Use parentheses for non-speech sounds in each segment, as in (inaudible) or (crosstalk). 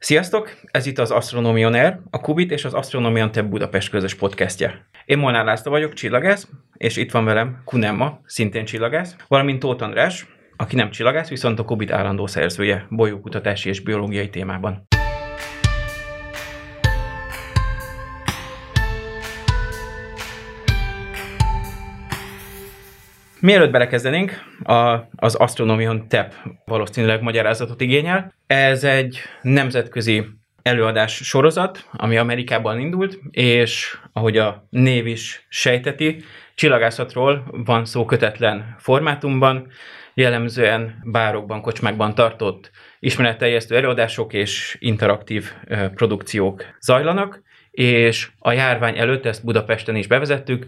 Sziasztok! Ez itt az Astronomion Air, a Kubit és az Astronomion Te Budapest közös podcastje. Én Molnár László vagyok, csillagász, és itt van velem Kunemma, szintén csillagász, valamint Tóth András, aki nem csillagász, viszont a Kubit állandó szerzője bolyókutatási és biológiai témában. Mielőtt belekezdenénk, a, az Astronomion TEP valószínűleg magyarázatot igényel. Ez egy nemzetközi előadás sorozat, ami Amerikában indult, és ahogy a név is sejteti, csillagászatról van szó kötetlen formátumban, jellemzően bárokban, kocsmákban tartott ismeretteljesztő előadások és interaktív produkciók zajlanak, és a járvány előtt ezt Budapesten is bevezettük,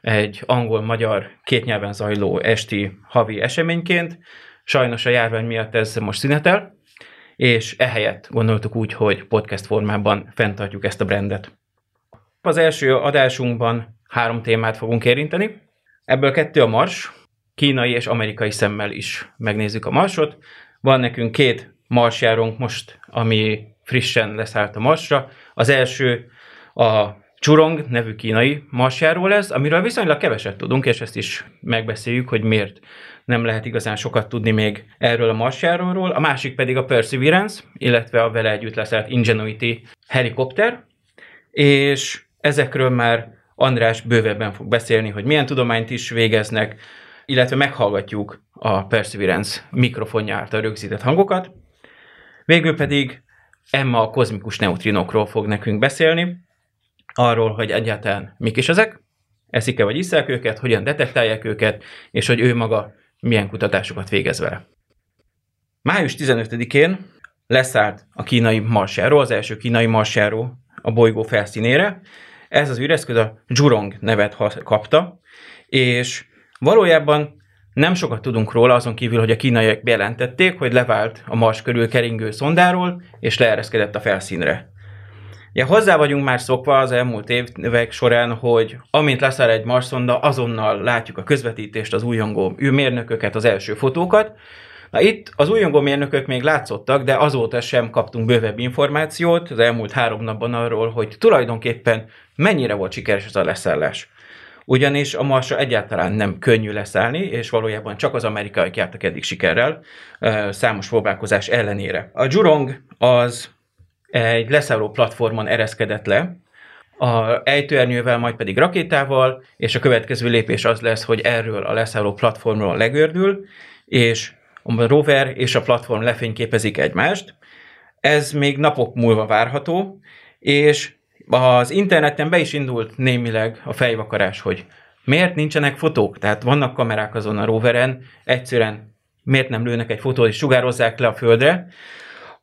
egy angol-magyar két nyelven zajló esti havi eseményként. Sajnos a járvány miatt ez most szünetel, és ehelyett gondoltuk úgy, hogy podcast formában fenntartjuk ezt a brandet. Az első adásunkban három témát fogunk érinteni. Ebből kettő a Mars, kínai és amerikai szemmel is megnézzük a Marsot. Van nekünk két Marsjárónk most, ami frissen leszállt a Marsra. Az első a Churong nevű kínai marsjáról lesz, amiről viszonylag keveset tudunk, és ezt is megbeszéljük, hogy miért nem lehet igazán sokat tudni még erről a marsjáróról. A másik pedig a Perseverance, illetve a vele együtt leszállt Ingenuity helikopter, és ezekről már András bővebben fog beszélni, hogy milyen tudományt is végeznek, illetve meghallgatjuk a Perseverance mikrofonja által rögzített hangokat. Végül pedig Emma a kozmikus neutrinokról fog nekünk beszélni, arról, hogy egyáltalán mik is ezek, eszik-e vagy iszák őket, hogyan detektálják őket, és hogy ő maga milyen kutatásokat végez vele. Május 15-én leszállt a kínai marsjáró, az első kínai marsjáró a bolygó felszínére. Ez az üreszköz a Jurong nevet kapta, és valójában nem sokat tudunk róla, azon kívül, hogy a kínaiak bejelentették, hogy levált a Mars körül keringő szondáról, és leereszkedett a felszínre. Ja, hozzá vagyunk már szokva az elmúlt évek során, hogy amint leszáll egy Marszonda, azonnal látjuk a közvetítést, az újongó mérnököket, az első fotókat. Na itt az újongó mérnökök még látszottak, de azóta sem kaptunk bővebb információt az elmúlt három napban arról, hogy tulajdonképpen mennyire volt sikeres ez a leszállás. Ugyanis a Marsra egyáltalán nem könnyű leszállni, és valójában csak az amerikaiak jártak eddig sikerrel, számos próbálkozás ellenére. A Jurong az egy leszálló platformon ereszkedett le, a ejtőernyővel, majd pedig rakétával, és a következő lépés az lesz, hogy erről a leszálló platformról legördül, és a rover és a platform lefényképezik egymást. Ez még napok múlva várható, és az interneten be is indult némileg a fejvakarás, hogy miért nincsenek fotók? Tehát vannak kamerák azon a roveren, egyszerűen miért nem lőnek egy fotót és sugározzák le a földre.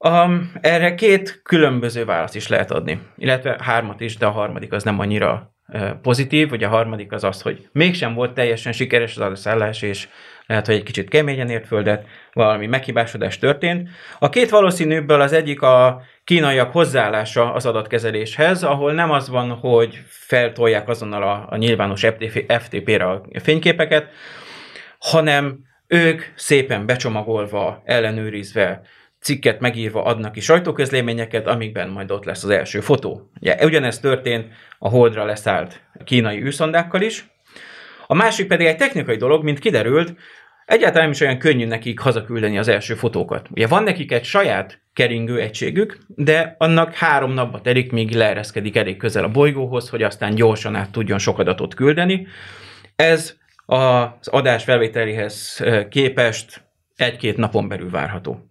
Um, erre két különböző választ is lehet adni, illetve hármat is, de a harmadik az nem annyira pozitív, vagy a harmadik az az, hogy mégsem volt teljesen sikeres az adaszállás, és lehet, hogy egy kicsit keményen ért földet, valami meghibásodás történt. A két valószínűbből az egyik a kínaiak hozzáállása az adatkezeléshez, ahol nem az van, hogy feltolják azonnal a, a nyilvános FTP-re a fényképeket, hanem ők szépen becsomagolva, ellenőrizve, cikket megírva adnak ki sajtóközléményeket, amikben majd ott lesz az első fotó. Ugye, ugyanezt történt a Holdra leszállt kínai űrszondákkal is. A másik pedig egy technikai dolog, mint kiderült, egyáltalán nem is olyan könnyű nekik hazaküldeni az első fotókat. Ugye van nekik egy saját keringő egységük, de annak három napba telik, míg leereszkedik elég közel a bolygóhoz, hogy aztán gyorsan át tudjon sok adatot küldeni. Ez az adás felvételéhez képest egy-két napon belül várható.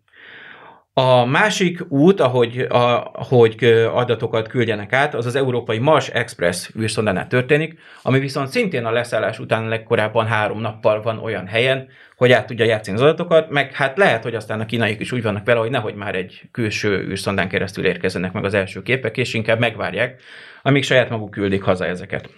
A másik út, ahogy, a, ahogy adatokat küldjenek át, az az európai Mars Express űrszondánál történik, ami viszont szintén a leszállás után legkorábban három nappal van olyan helyen, hogy át tudja játszani az adatokat, meg hát lehet, hogy aztán a kínaiak is úgy vannak vele, hogy nehogy már egy külső űrszondán keresztül érkezzenek meg az első képek, és inkább megvárják, amíg saját maguk küldik haza ezeket.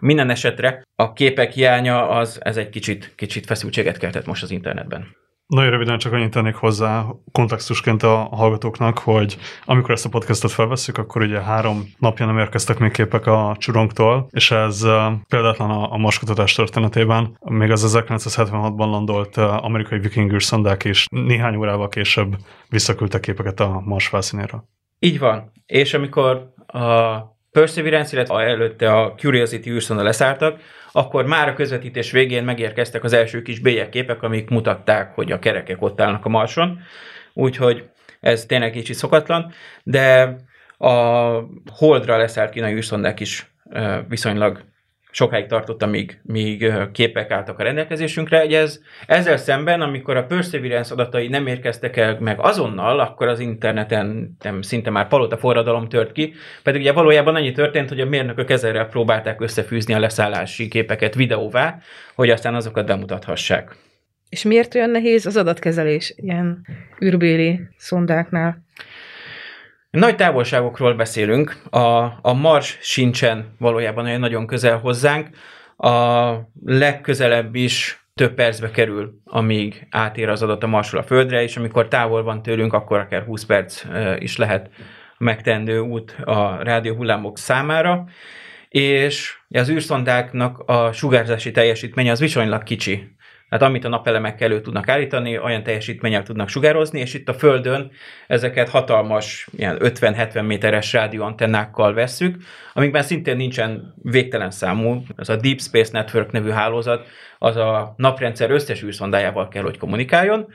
Minden esetre a képek hiánya az, ez egy kicsit, kicsit feszültséget keltett most az internetben. Nagyon röviden csak annyit tennék hozzá kontextusként a hallgatóknak, hogy amikor ezt a podcastot felveszünk, akkor ugye három napja nem érkeztek még képek a csurongtól, és ez példátlan a, a kutatás történetében. Még az 1976-ban landolt amerikai viking űrszondák is néhány órával később visszaküldtek képeket a Mars felszínéről. Így van. És amikor a Perseverance, illetve előtte a Curiosity űrszonda leszálltak, akkor már a közvetítés végén megérkeztek az első kis bélyegképek, amik mutatták, hogy a kerekek ott állnak a marson. Úgyhogy ez tényleg kicsit szokatlan, de a Holdra leszállt kínai űrszondák is viszonylag sokáig tartott, amíg míg képek álltak a rendelkezésünkre. Ugye ez, ezzel szemben, amikor a Perseverance adatai nem érkeztek el meg azonnal, akkor az interneten nem, szinte már palota forradalom tört ki, pedig ugye valójában annyi történt, hogy a mérnökök ezerrel próbálták összefűzni a leszállási képeket videóvá, hogy aztán azokat bemutathassák. És miért olyan nehéz az adatkezelés ilyen űrbéli szondáknál? Nagy távolságokról beszélünk, a, a Mars sincsen valójában olyan nagyon közel hozzánk, a legközelebb is több percbe kerül, amíg átér az adat a Marsról a Földre, és amikor távol van tőlünk, akkor akár 20 perc is lehet megtendő út a rádióhullámok számára, és az űrszondáknak a sugárzási teljesítménye az viszonylag kicsi. Tehát amit a napelemek elő tudnak állítani, olyan teljesítménnyel tudnak sugározni, és itt a Földön ezeket hatalmas, ilyen 50-70 méteres rádióantennákkal vesszük, amikben szintén nincsen végtelen számú, ez a Deep Space Network nevű hálózat, az a naprendszer összes űrszondájával kell, hogy kommunikáljon,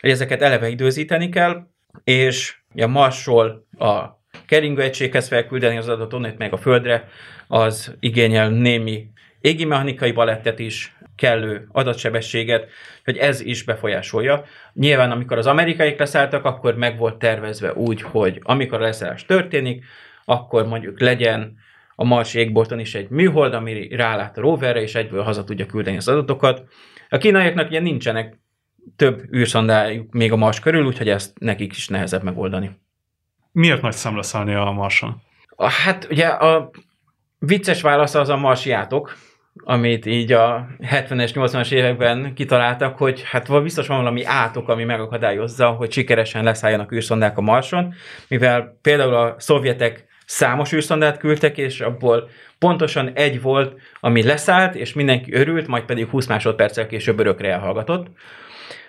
hogy ezeket eleve időzíteni kell, és a Marsról a keringőegységhez felküldeni az adatot, meg a Földre, az igényel némi égi mechanikai balettet is, kellő adatsebességet, hogy ez is befolyásolja. Nyilván, amikor az amerikaiak leszálltak, akkor meg volt tervezve úgy, hogy amikor a leszállás történik, akkor mondjuk legyen a Mars égbolton is egy műhold, ami rálát a roverre, és egyből haza tudja küldeni az adatokat. A kínaiaknak ugye nincsenek több űrszondájuk még a Mars körül, úgyhogy ezt nekik is nehezebb megoldani. Miért nagy szem leszállni a Marson? Hát ugye a vicces válasz az a marsiátok, amit így a 70-es, 80-as években kitaláltak, hogy hát biztos van valami átok, ami megakadályozza, hogy sikeresen leszálljanak űrszondák a Marson, mivel például a szovjetek számos űrszondát küldtek, és abból pontosan egy volt, ami leszállt, és mindenki örült, majd pedig 20 másodperccel később örökre elhallgatott.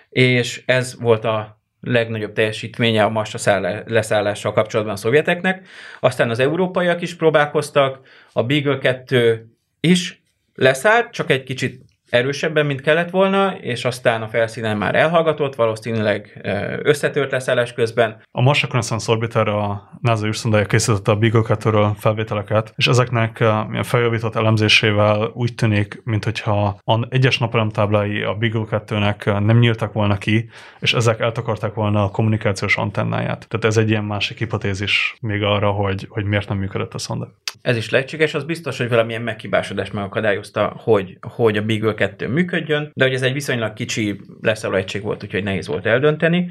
És ez volt a legnagyobb teljesítménye a Marsra leszállással kapcsolatban a szovjeteknek. Aztán az európaiak is próbálkoztak, a Beagle 2 is, leszállt, csak egy kicsit erősebben, mint kellett volna, és aztán a felszínen már elhallgatott, valószínűleg összetört leszállás közben. A Mars Reconnaissance Orbiterre a NASA űrszondája készítette a Beagle 2 felvételeket, és ezeknek feljavított elemzésével úgy tűnik, mintha a egyes napelemtáblái a Beagle 2-nek nem nyíltak volna ki, és ezek eltakarták volna a kommunikációs antennáját. Tehát ez egy ilyen másik hipotézis még arra, hogy, hogy miért nem működött a szonda. Ez is lehetséges, az biztos, hogy valamilyen megkibásodás megakadályozta, hogy, hogy a Beagle kettő működjön, de hogy ez egy viszonylag kicsi leszálló egység volt, úgyhogy nehéz volt eldönteni.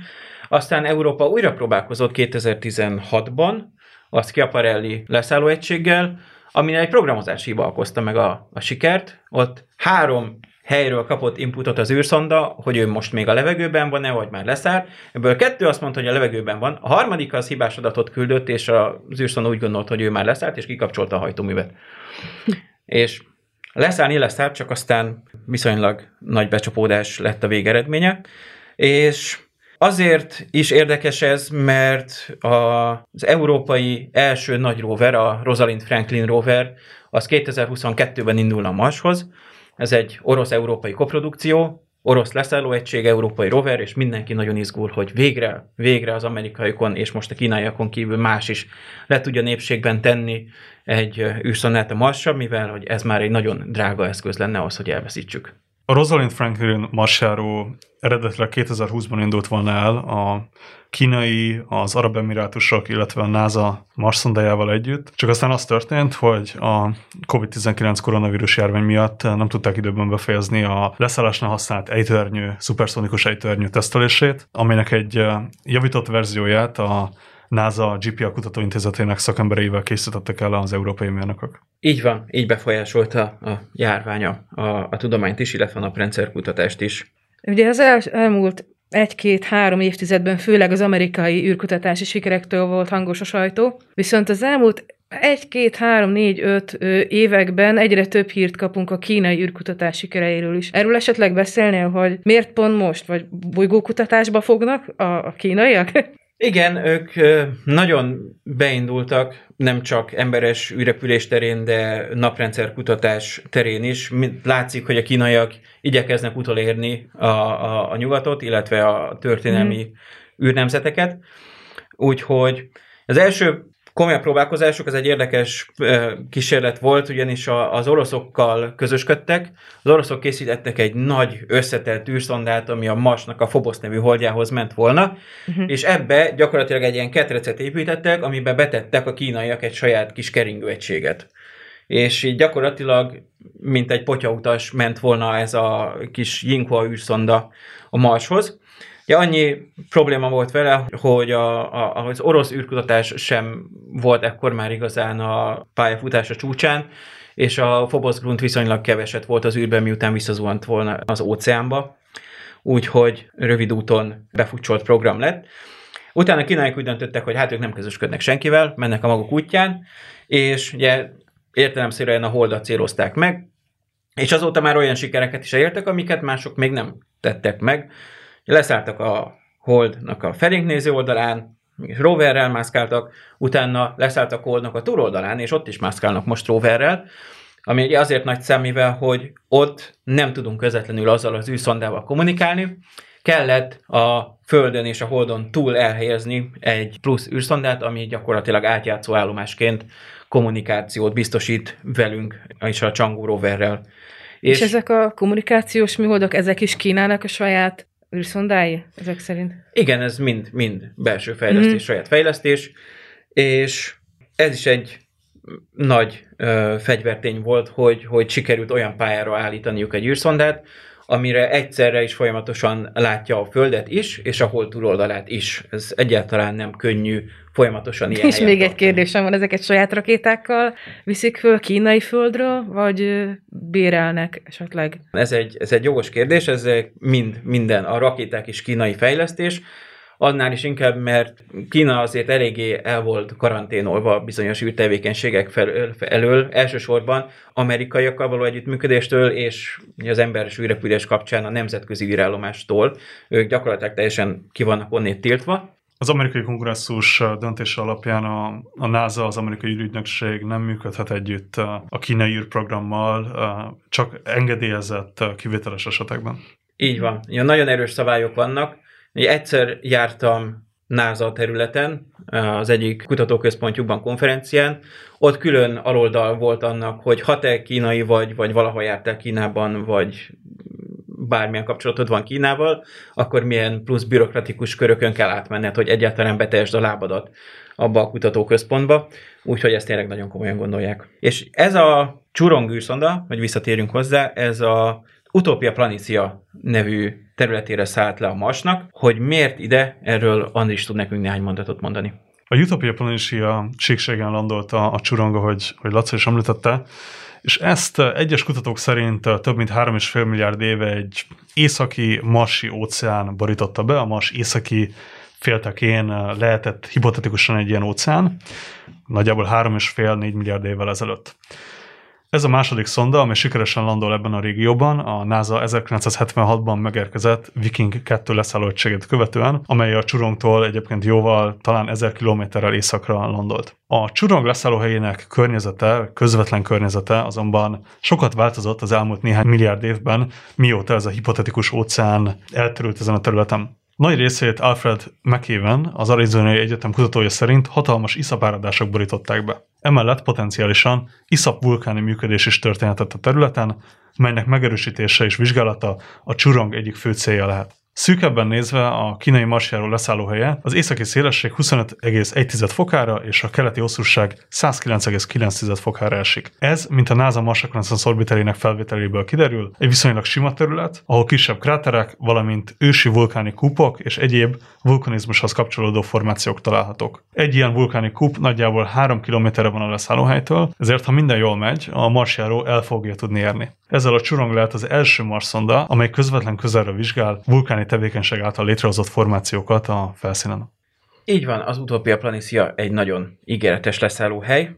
Aztán Európa újra próbálkozott 2016-ban a Schiaparelli leszállóegységgel, amin egy programozási hiba okozta meg a, a sikert. Ott három helyről kapott inputot az űrszonda, hogy ő most még a levegőben van-e, vagy már leszállt. Ebből kettő azt mondta, hogy a levegőben van, a harmadik az hibás adatot küldött, és az űrszonda úgy gondolt, hogy ő már leszállt, és kikapcsolta a hajtóművet. (laughs) és Leszállni leszállt, csak aztán viszonylag nagy becsapódás lett a végeredménye, és Azért is érdekes ez, mert az európai első nagy rover, a Rosalind Franklin rover, az 2022-ben indul a Marshoz. Ez egy orosz-európai koprodukció, orosz leszállóegység, európai rover, és mindenki nagyon izgul, hogy végre, végre az amerikaiakon és most a kínaiakon kívül más is le tudja népségben tenni egy űrszonát a Marsra, mivel hogy ez már egy nagyon drága eszköz lenne ahhoz, hogy elveszítsük. A Rosalind Franklin marsjáró eredetileg 2020-ban indult volna el a kínai, az Arab Emirátusok, illetve a NASA Marszondájával együtt. Csak aztán az történt, hogy a COVID-19 koronavírus járvány miatt nem tudták időben befejezni a leszállásnál használt ejtőernyő, szuperszonikus ejtőernyő tesztelését, aminek egy javított verzióját a NASA GPA kutatóintézetének szakembereivel készítettek el az európai mérnökök. Így van, így befolyásolta a járványa a, a tudományt is, illetve a naprendszerkutatást is. Ugye az el, elmúlt egy-két-három évtizedben főleg az amerikai űrkutatási sikerektől volt hangos a sajtó, viszont az elmúlt egy, két, három, négy, öt ö, években egyre több hírt kapunk a kínai űrkutatás sikereiről is. Erről esetleg beszélnél, hogy miért pont most, vagy bolygókutatásba fognak a, a kínaiak? Igen, ők nagyon beindultak, nem csak emberes űrrepülés terén, de naprendszerkutatás terén is. Látszik, hogy a kínaiak igyekeznek utolérni a, a, a nyugatot, illetve a történelmi mm. űrnemzeteket. Úgyhogy az első komolyabb próbálkozások, ez egy érdekes kísérlet volt, ugyanis az oroszokkal közösködtek. Az oroszok készítettek egy nagy összetett űrszondát, ami a Marsnak a Phobos nevű holdjához ment volna, uh-huh. és ebbe gyakorlatilag egy ilyen ketrecet építettek, amiben betettek a kínaiak egy saját kis keringőegységet. És így gyakorlatilag, mint egy potyautas ment volna ez a kis Jinghua űrszonda a Marshoz. Ja, annyi probléma volt vele, hogy a, a, az orosz űrkutatás sem volt ekkor már igazán a pályafutása csúcsán, és a Phobos Grunt viszonylag keveset volt az űrben, miután visszazuhant volna az óceánba, úgyhogy rövid úton befutcsolt program lett. Utána kínálják úgy döntöttek, hogy hát ők nem közösködnek senkivel, mennek a maguk útján, és ugye értelemszerűen a holdat célozták meg, és azóta már olyan sikereket is elértek, amiket mások még nem tettek meg. Leszálltak a Holdnak a felénknéző oldalán, és roverrel mászkáltak, utána leszálltak Holdnak a túloldalán, és ott is mászkálnak most roverrel, ami azért nagy mivel hogy ott nem tudunk közvetlenül azzal az űrszondával kommunikálni, kellett a Földön és a Holdon túl elhelyezni egy plusz űrszondát, ami gyakorlatilag átjátszó állomásként kommunikációt biztosít velünk és a Chang'e roverrel. És, és ezek a kommunikációs műholdak, ezek is Kínának a saját űrszondái, ezek szerint? Igen, ez mind, mind belső fejlesztés, mm. saját fejlesztés, és ez is egy nagy ö, fegyvertény volt, hogy, hogy sikerült olyan pályára állítaniuk egy űrszondát, amire egyszerre is folyamatosan látja a Földet is, és a hold túloldalát is. Ez egyáltalán nem könnyű folyamatosan ilyen És még tartani. egy kérdésem van, ezeket saját rakétákkal viszik föl kínai földről, vagy bérelnek esetleg? Ez egy, ez egy jogos kérdés, ez mind, minden, a rakéták is kínai fejlesztés, annál is inkább, mert Kína azért eléggé el volt karanténolva bizonyos űrtevékenységek felől, elől, elsősorban amerikaiakkal való együttműködéstől, és az emberes űrrepülés kapcsán a nemzetközi űrállomástól. Ők gyakorlatilag teljesen ki vannak onnét tiltva. Az amerikai kongresszus döntése alapján a, a NASA, az amerikai űrügynökség nem működhet együtt a kínai űrprogrammal, csak engedélyezett kivételes esetekben. Így van. Ja, nagyon erős szabályok vannak, Egyszer jártam NASA területen, az egyik kutatóközpontjukban, konferencián, ott külön aloldal volt annak, hogy ha te kínai vagy, vagy valahol jártál Kínában, vagy bármilyen kapcsolatod van Kínával, akkor milyen plusz bürokratikus körökön kell átmenned, hogy egyáltalán beteljesd a lábadat abba a kutatóközpontba, úgyhogy ezt tényleg nagyon komolyan gondolják. És ez a Csurong űrszonda, hogy visszatérjünk hozzá, ez a Utopia Planitia nevű területére szállt le a Marsnak, hogy miért ide, erről Andris tud nekünk néhány mondatot mondani. A Utopia Planitia síkségen landolt a, a csuranga, hogy, hogy Laci is említette, és ezt egyes kutatók szerint több mint 3,5 milliárd éve egy északi marsi óceán borította be, a Mars északi féltekén lehetett hipotetikusan egy ilyen óceán, nagyjából 3,5-4 milliárd évvel ezelőtt. Ez a második szonda, amely sikeresen landol ebben a régióban, a NASA 1976-ban megérkezett Viking 2 leszállóegységet követően, amely a Csurongtól egyébként jóval, talán 1000 kilométerrel északra landolt. A Csurong leszállóhelyének környezete, közvetlen környezete azonban sokat változott az elmúlt néhány milliárd évben, mióta ez a hipotetikus óceán elterült ezen a területen. Nagy részét Alfred McEwen, az Arizonai Egyetem kutatója szerint hatalmas iszapáradások borították be. Emellett potenciálisan iszap vulkáni működés is történhetett a területen, melynek megerősítése és vizsgálata a csurong egyik fő célja lehet. Szűkebben nézve a kínai marsjáró leszállóhelye az északi szélesség 25,1 fokára és a keleti hosszúság 109,9 fokára esik. Ez, mint a NASA Mars Reconnaissance orbiterének felvételéből kiderül, egy viszonylag sima terület, ahol kisebb kráterek, valamint ősi vulkáni kúpok és egyéb vulkanizmushoz kapcsolódó formációk találhatók. Egy ilyen vulkáni kúp nagyjából 3 kilométerre van a leszállóhelytől, ezért ha minden jól megy, a marsjáró el fogja tudni érni. Ezzel a csurong lehet az első Marszonda, amely közvetlen közelre vizsgál vulkáni tevékenység által létrehozott formációkat a felszínen. Így van, az Utopia Planitia egy nagyon ígéretes leszállóhely,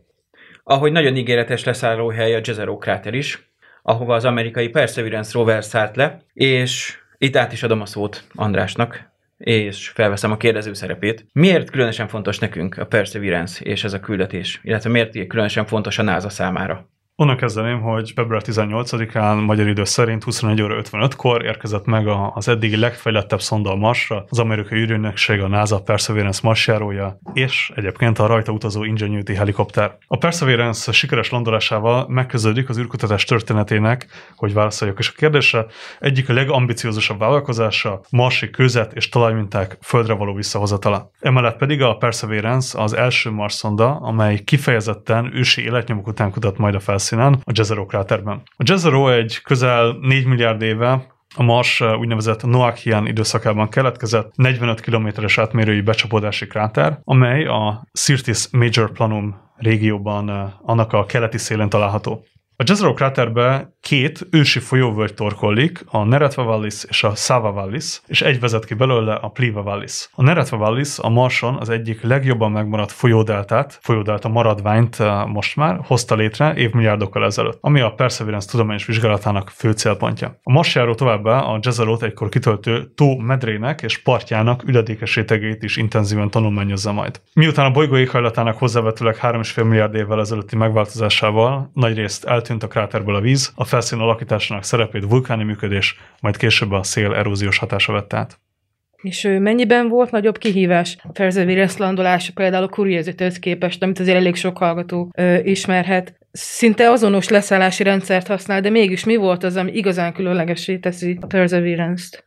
ahogy nagyon ígéretes leszállóhely a Jezero kráter is, ahova az amerikai Perseverance rover szállt le, és itt át is adom a szót Andrásnak, és felveszem a kérdező szerepét. Miért különösen fontos nekünk a Perseverance és ez a küldetés, illetve miért különösen fontos a NASA számára? Onnan kezdeném, hogy február 18-án magyar idő szerint 21 óra 55-kor érkezett meg az eddigi legfejlettebb szonda a Marsra, az amerikai űrügynökség, a NASA Perseverance marsjárója, és egyébként a rajta utazó Ingenuity helikopter. A Perseverance sikeres landolásával megkezdődik az űrkutatás történetének, hogy válaszoljak is a kérdésre, egyik a legambiciózusabb vállalkozása, marsi közet és talajminták földre való visszahozatala. Emellett pedig a Perseverance az első Mars szonda, amely kifejezetten ősi életnyomok után kutat majd a felszínen felszínen, a Jezero kráterben. A Jezero egy közel 4 milliárd éve a Mars úgynevezett Noachian időszakában keletkezett 45 kilométeres átmérőjű becsapódási kráter, amely a Sirtis Major Planum régióban annak a keleti szélén található. A Jezero kráterbe két ősi folyóvölgy torkollik, a Neretva Vallis és a Sava Vallis, és egy vezet ki belőle, a Pliva Vallis. A Neretva Vallis a Marson az egyik legjobban megmaradt folyódeltát, folyódelta maradványt eh, most már hozta létre évmilliárdokkal ezelőtt, ami a Perseverance tudományos vizsgálatának fő célpontja. A marsjáró továbbá a Jezero-t egykor kitöltő tó medrének és partjának üledékes rétegét is intenzíven tanulmányozza majd. Miután a bolygó éghajlatának hozzávetőleg 3,5 milliárd évvel ezelőtti megváltozásával nagyrészt eltűnt eltűnt a kráterből a víz, a felszín alakításának szerepét vulkáni működés, majd később a szél eróziós hatása vett át. És mennyiben volt nagyobb kihívás a Perseverance landolása például a curiosity képest, amit azért elég sok hallgató ö, ismerhet? Szinte azonos leszállási rendszert használ, de mégis mi volt az, ami igazán különlegesé teszi a Perseverance-t?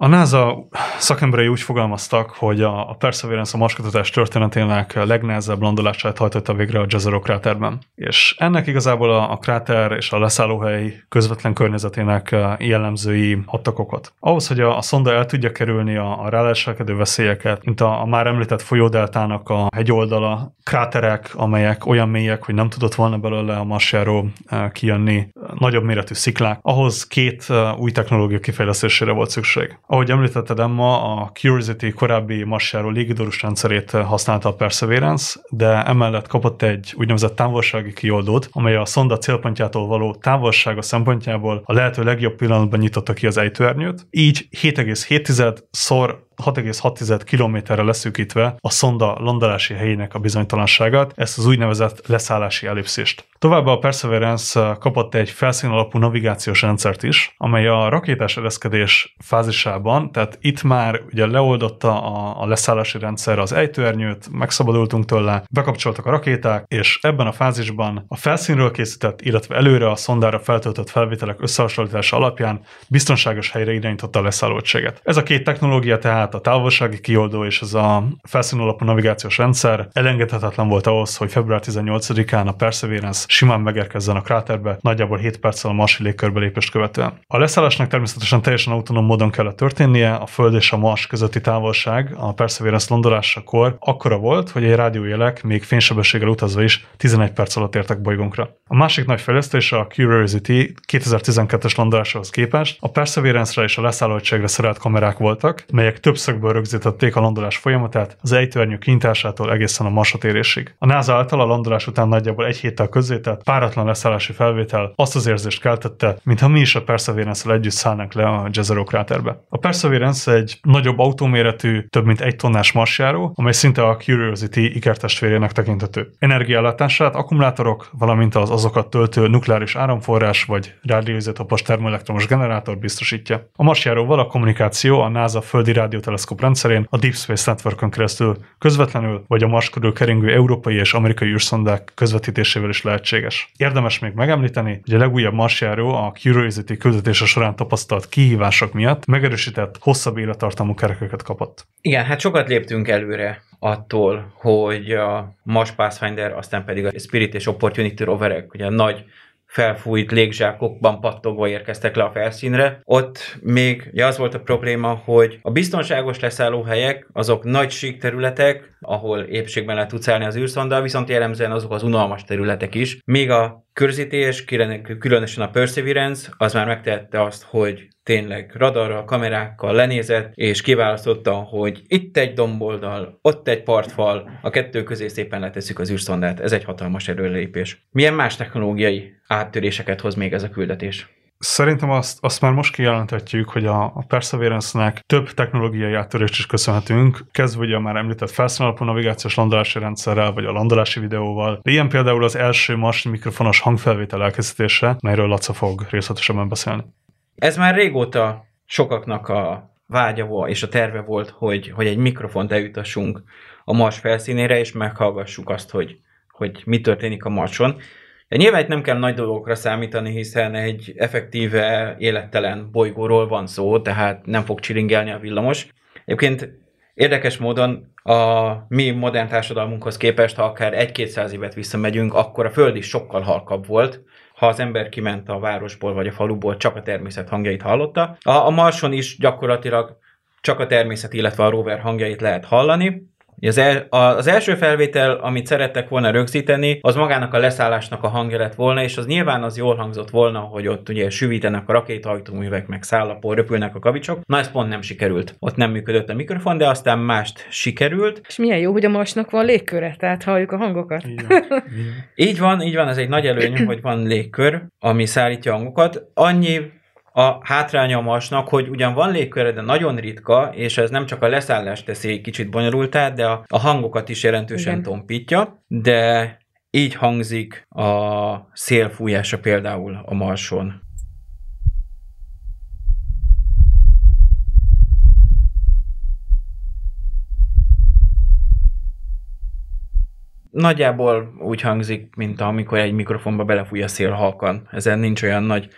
A NASA szakemberei úgy fogalmaztak, hogy a Perseverance a marskutatás történetének legnehezebb landolását hajtotta végre a Jezero kráterben. És ennek igazából a, a kráter és a leszállóhely közvetlen környezetének jellemzői adtak okot. Ahhoz, hogy a, a szonda el tudja kerülni a, a ráleselkedő veszélyeket, mint a, a már említett folyódeltának a hegyoldala, kráterek, amelyek olyan mélyek, hogy nem tudott volna belőle a marsjáról kijönni, nagyobb méretű sziklák, ahhoz két új technológia kifejlesztésére volt szükség. Ahogy említetted, Emma, a Curiosity korábbi marsjáró légidorus rendszerét használta a Perseverance, de emellett kapott egy úgynevezett távolsági kioldót, amely a szonda célpontjától való távolsága szempontjából a lehető legjobb pillanatban nyitotta ki az ejtőernyőt. Így 7,7 szor 6,6 kilométerre leszűkítve a szonda landolási helyének a bizonytalanságát, ezt az úgynevezett leszállási ellipszist. Továbbá a Perseverance kapott egy felszín alapú navigációs rendszert is, amely a rakétás ereszkedés fázisában, tehát itt már ugye leoldotta a, a leszállási rendszer az ejtőernyőt, megszabadultunk tőle, bekapcsoltak a rakéták, és ebben a fázisban a felszínről készített, illetve előre a szondára feltöltött felvételek összehasonlítása alapján biztonságos helyre irányította a leszállótséget. Ez a két technológia tehát tehát a távolsági kioldó és ez a felszín alapú navigációs rendszer elengedhetetlen volt ahhoz, hogy február 18-án a Perseverance simán megérkezzen a kráterbe, nagyjából 7 perccel a marsi légkörbe lépést követően. A leszállásnak természetesen teljesen autonóm módon kellett történnie, a Föld és a Mars közötti távolság a Perseverance landolásakor akkora volt, hogy egy rádiójelek még fénysebességgel utazva is 11 perc alatt értek bolygónkra. A másik nagy fejlesztés a Curiosity 2012-es landolásához képest a Perseverance-re és a leszállóegységre szerelt kamerák voltak, melyek több többszögből rögzítették a landolás folyamatát, az ejtőernyő kintásától egészen a marsatérésig. A NASA által a landolás után nagyjából egy héttel közzétett páratlan leszállási felvétel azt az érzést keltette, mintha mi is a Perseverance-el együtt szállnánk le a Jezero kráterbe. A Perseverance egy nagyobb autóméretű, több mint egy tonnás marsjáró, amely szinte a Curiosity ikertestvérének tekintető. Energiállátását akkumulátorok, valamint az azokat töltő nukleáris áramforrás vagy rádióizotopos termoelektromos generátor biztosítja. A marsjáróval a kommunikáció a NASA földi rádió teleszkóp rendszerén a Deep Space Networkön keresztül közvetlenül, vagy a Mars körül keringő európai és amerikai űrszondák közvetítésével is lehetséges. Érdemes még megemlíteni, hogy a legújabb marsjáró a Curiosity küldetése során tapasztalt kihívások miatt megerősített, hosszabb élettartamú kerekeket kapott. Igen, hát sokat léptünk előre attól, hogy a Mars Pathfinder, aztán pedig a Spirit és Opportunity roverek, ugye a nagy felfújt légzsákokban pattogva érkeztek le a felszínre. Ott még ja, az volt a probléma, hogy a biztonságos leszállóhelyek azok nagy sík területek, ahol épségben lehet tudsz az űrszonda, viszont jellemzően azok az unalmas területek is, míg a körzítés, különösen a Perseverance, az már megtehette azt, hogy tényleg radarral, kamerákkal lenézett, és kiválasztotta, hogy itt egy domboldal, ott egy partfal, a kettő közé szépen letesszük az űrszondát. Ez egy hatalmas előrelépés. Milyen más technológiai áttöréseket hoz még ez a küldetés? Szerintem azt, azt már most kijelenthetjük, hogy a, a Perseverance-nek több technológiai áttörést is köszönhetünk, kezdve ugye a már említett felszínalapú navigációs landolási rendszerrel, vagy a landolási videóval. De ilyen például az első marsi mikrofonos hangfelvétel elkészítése, melyről Laca fog részletesebben beszélni. Ez már régóta sokaknak a vágya és a terve volt, hogy, hogy egy mikrofont eljutassunk a Mars felszínére, és meghallgassuk azt, hogy, hogy mi történik a Marson. Nyilván itt nem kell nagy dolgokra számítani, hiszen egy effektíve élettelen bolygóról van szó, tehát nem fog csiringelni a villamos. Egyébként érdekes módon a mi modern társadalmunkhoz képest, ha akár egy-kétszáz évet visszamegyünk, akkor a Föld is sokkal halkabb volt, ha az ember kiment a városból vagy a faluból, csak a természet hangjait hallotta. A, a Marson is gyakorlatilag csak a természet, illetve a rover hangjait lehet hallani. Az, el, az első felvétel, amit szerettek volna rögzíteni, az magának a leszállásnak a hangja lett volna, és az nyilván az jól hangzott volna, hogy ott ugye süvítenek a rakétahajtóművek, meg szállapon röpülnek a kavicsok. Na ez pont nem sikerült. Ott nem működött a mikrofon, de aztán mást sikerült. És milyen jó, hogy a masnak van légköre, tehát halljuk a hangokat. (laughs) így van, így van, ez egy nagy előny, hogy van légkör, ami szállítja a hangokat. Annyi a hátránya a Marsnak, hogy ugyan van légköre, de nagyon ritka, és ez nem csak a leszállást teszi kicsit bonyolultá, de a, a hangokat is jelentősen Igen. tompítja, de így hangzik a szélfújása például a Marson. Nagyjából úgy hangzik, mint amikor egy mikrofonba belefúj a szél halkan. Ezen nincs olyan nagy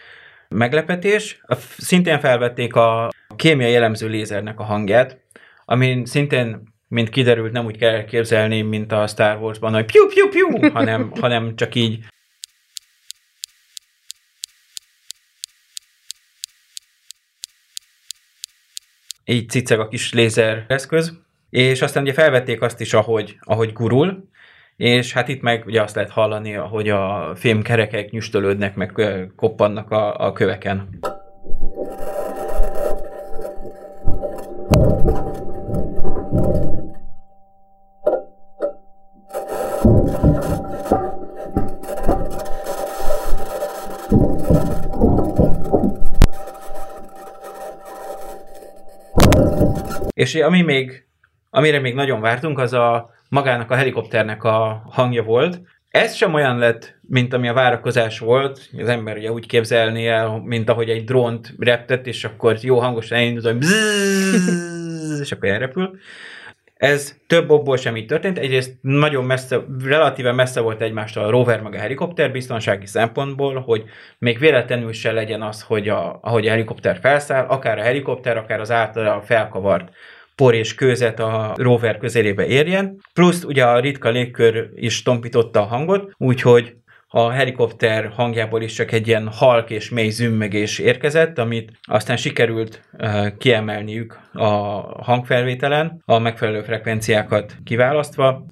meglepetés. Szintén felvették a kémiai jellemző lézernek a hangját, ami szintén mint kiderült, nem úgy kell képzelni, mint a Star Wars-ban, hogy piu piu piu, hanem, (laughs) hanem csak így. Így ciceg a kis lézer eszköz, és aztán ugye felvették azt is, ahogy, ahogy gurul, és hát itt meg ugye azt lehet hallani, hogy a fémkerekek nyüstölődnek, meg koppannak a, a köveken. És ami még, amire még nagyon vártunk, az a magának a helikopternek a hangja volt. Ez sem olyan lett, mint ami a várakozás volt. Az ember ugye úgy képzelni el, mint ahogy egy drónt reptett, és akkor jó hangosan elindult, hogy és akkor elrepül. Ez több okból sem így történt. Egyrészt nagyon messze, relatíve messze volt egymástól a rover meg a helikopter biztonsági szempontból, hogy még véletlenül se legyen az, hogy a, ahogy a helikopter felszáll, akár a helikopter, akár az általa felkavart por és kőzet a rover közelébe érjen. Plusz ugye a ritka légkör is tompította a hangot, úgyhogy a helikopter hangjából is csak egy ilyen halk és mély zümmegés érkezett, amit aztán sikerült kiemelniük a hangfelvételen, a megfelelő frekvenciákat kiválasztva.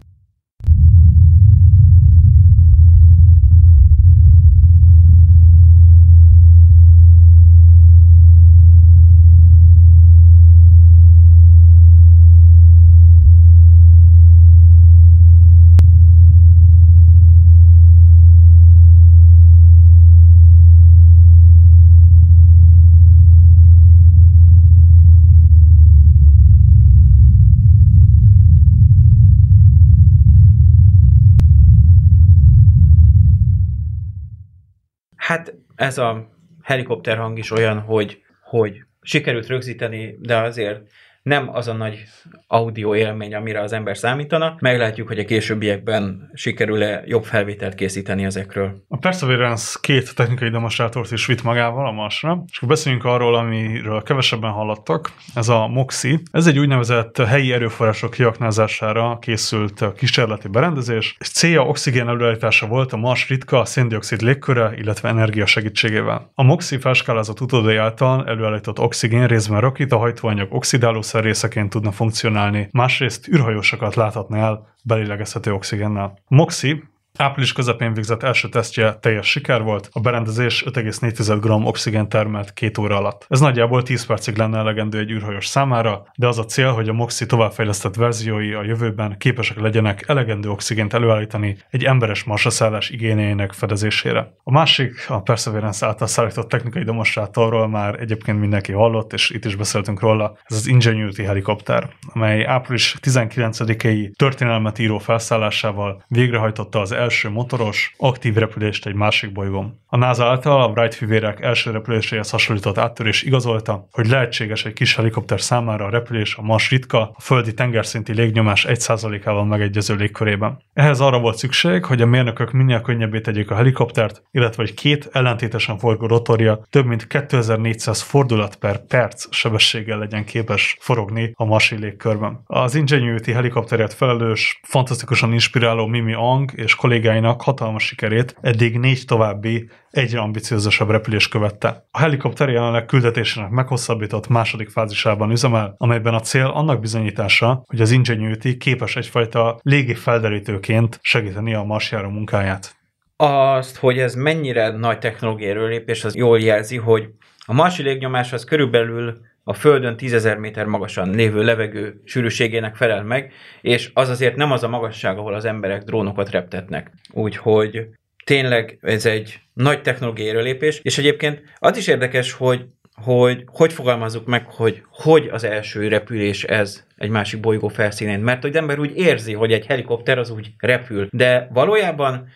Hát ez a helikopter hang is olyan, hogy, hogy sikerült rögzíteni, de azért nem az a nagy audio élmény, amire az ember számítana. Meglátjuk, hogy a későbbiekben sikerül-e jobb felvételt készíteni ezekről. A Perseverance két technikai demonstrátort is vitt magával a Marsra, és akkor beszéljünk arról, amiről kevesebben hallottak. Ez a MOXI. Ez egy úgynevezett helyi erőforrások kiaknázására készült kísérleti berendezés, és célja oxigén előállítása volt a Mars ritka széndiokszid légköre, illetve energia segítségével. A MOXI felskálázott utódai által előállított oxigén részben rakétahajtóanyag oxidálószer részeként tudna funkcionálni, másrészt űrhajósokat láthatna el belélegezhető oxigénnel. Moxi Április közepén végzett első tesztje teljes siker volt, a berendezés 5,4 g oxigén termelt két óra alatt. Ez nagyjából 10 percig lenne elegendő egy űrhajós számára, de az a cél, hogy a MOXI továbbfejlesztett verziói a jövőben képesek legyenek elegendő oxigént előállítani egy emberes marsaszállás igényeinek fedezésére. A másik, a Perseverance által szállított technikai demonstrátorról már egyébként mindenki hallott, és itt is beszéltünk róla, ez az Ingenuity helikopter, amely április 19-i történelmet író felszállásával végrehajtotta az első motoros, aktív repülést egy másik bolygón. A NASA által a Wright fivérek első repüléséhez hasonlított áttörés igazolta, hogy lehetséges egy kis helikopter számára a repülés a Mars ritka, a földi tengerszinti légnyomás 1%-ával megegyező légkörében. Ehhez arra volt szükség, hogy a mérnökök minél könnyebbé tegyék a helikoptert, illetve hogy két ellentétesen forgó rotorja több mint 2400 fordulat per perc sebességgel legyen képes forogni a marsi légkörben. Az Ingenuity helikopterért felelős, fantasztikusan inspiráló Mimi Ang és kollégáinak hatalmas sikerét eddig négy további, egyre ambiciózusabb repülés követte. A helikopter jelenleg küldetésének meghosszabbított második fázisában üzemel, amelyben a cél annak bizonyítása, hogy az Ingenuity képes egyfajta légi felderítőként segíteni a marsjáró munkáját. Azt, hogy ez mennyire nagy technológiai erőlépés, az jól jelzi, hogy a marsi légnyomás az körülbelül a Földön 10.000 méter magasan lévő levegő sűrűségének felel meg, és az azért nem az a magasság, ahol az emberek drónokat reptetnek. Úgyhogy tényleg ez egy nagy technológiai erőlépés, és egyébként az is érdekes, hogy hogy hogy fogalmazzuk meg, hogy hogy az első repülés ez egy másik bolygó felszínén. Mert hogy ember úgy érzi, hogy egy helikopter az úgy repül. De valójában,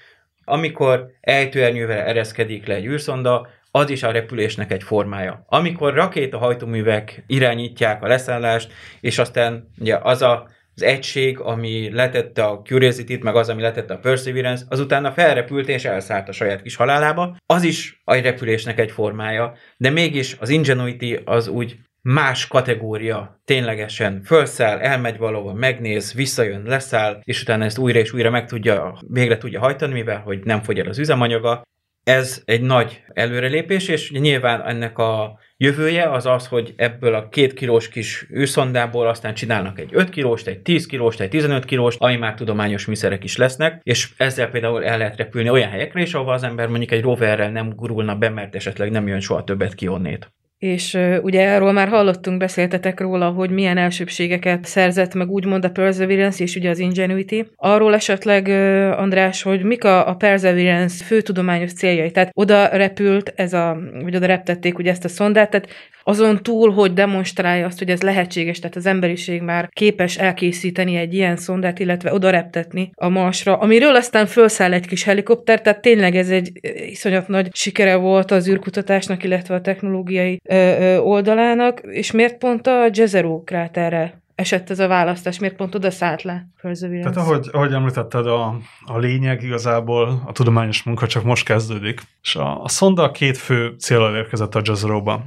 amikor ejtőernyővel ereszkedik le egy űrszonda, az is a repülésnek egy formája. Amikor rakétahajtóművek irányítják a leszállást, és aztán ugye az a az egység, ami letette a Curiosity-t, meg az, ami letette a Perseverance, azután felrepült és elszállt a saját kis halálába. Az is a repülésnek egy formája, de mégis az Ingenuity az úgy más kategória ténylegesen felszáll, elmegy valahol, megnéz, visszajön, leszáll, és utána ezt újra és újra meg tudja, végre tudja hajtani, mivel hogy nem fogy el az üzemanyaga. Ez egy nagy előrelépés, és nyilván ennek a jövője az az, hogy ebből a két kilós kis űrszondából aztán csinálnak egy 5 kilóst, egy 10 kilóst, egy 15 kilóst, ami már tudományos műszerek is lesznek, és ezzel például el lehet repülni olyan helyekre is, ahol az ember mondjuk egy roverrel nem gurulna be, mert esetleg nem jön soha többet ki onnét. És ugye erről már hallottunk, beszéltetek róla, hogy milyen elsőbségeket szerzett meg úgymond a Perseverance és ugye az Ingenuity. Arról esetleg, András, hogy mik a, a Perseverance fő tudományos céljai. Tehát oda repült ez a, vagy oda reptették ugye ezt a szondát, tehát azon túl, hogy demonstrálja azt, hogy ez lehetséges, tehát az emberiség már képes elkészíteni egy ilyen szondát, illetve oda reptetni a Marsra, amiről aztán felszáll egy kis helikopter, tehát tényleg ez egy iszonyat nagy sikere volt az űrkutatásnak, illetve a technológiai ö, ö, oldalának, és miért pont a Jezero kráterre esett ez a választás, miért pont oda szállt le Perseverance? Tehát ahogy, ahogy említetted, a, a lényeg igazából a tudományos munka csak most kezdődik, és a, a szonda két fő célral érkezett a Jezero-ba.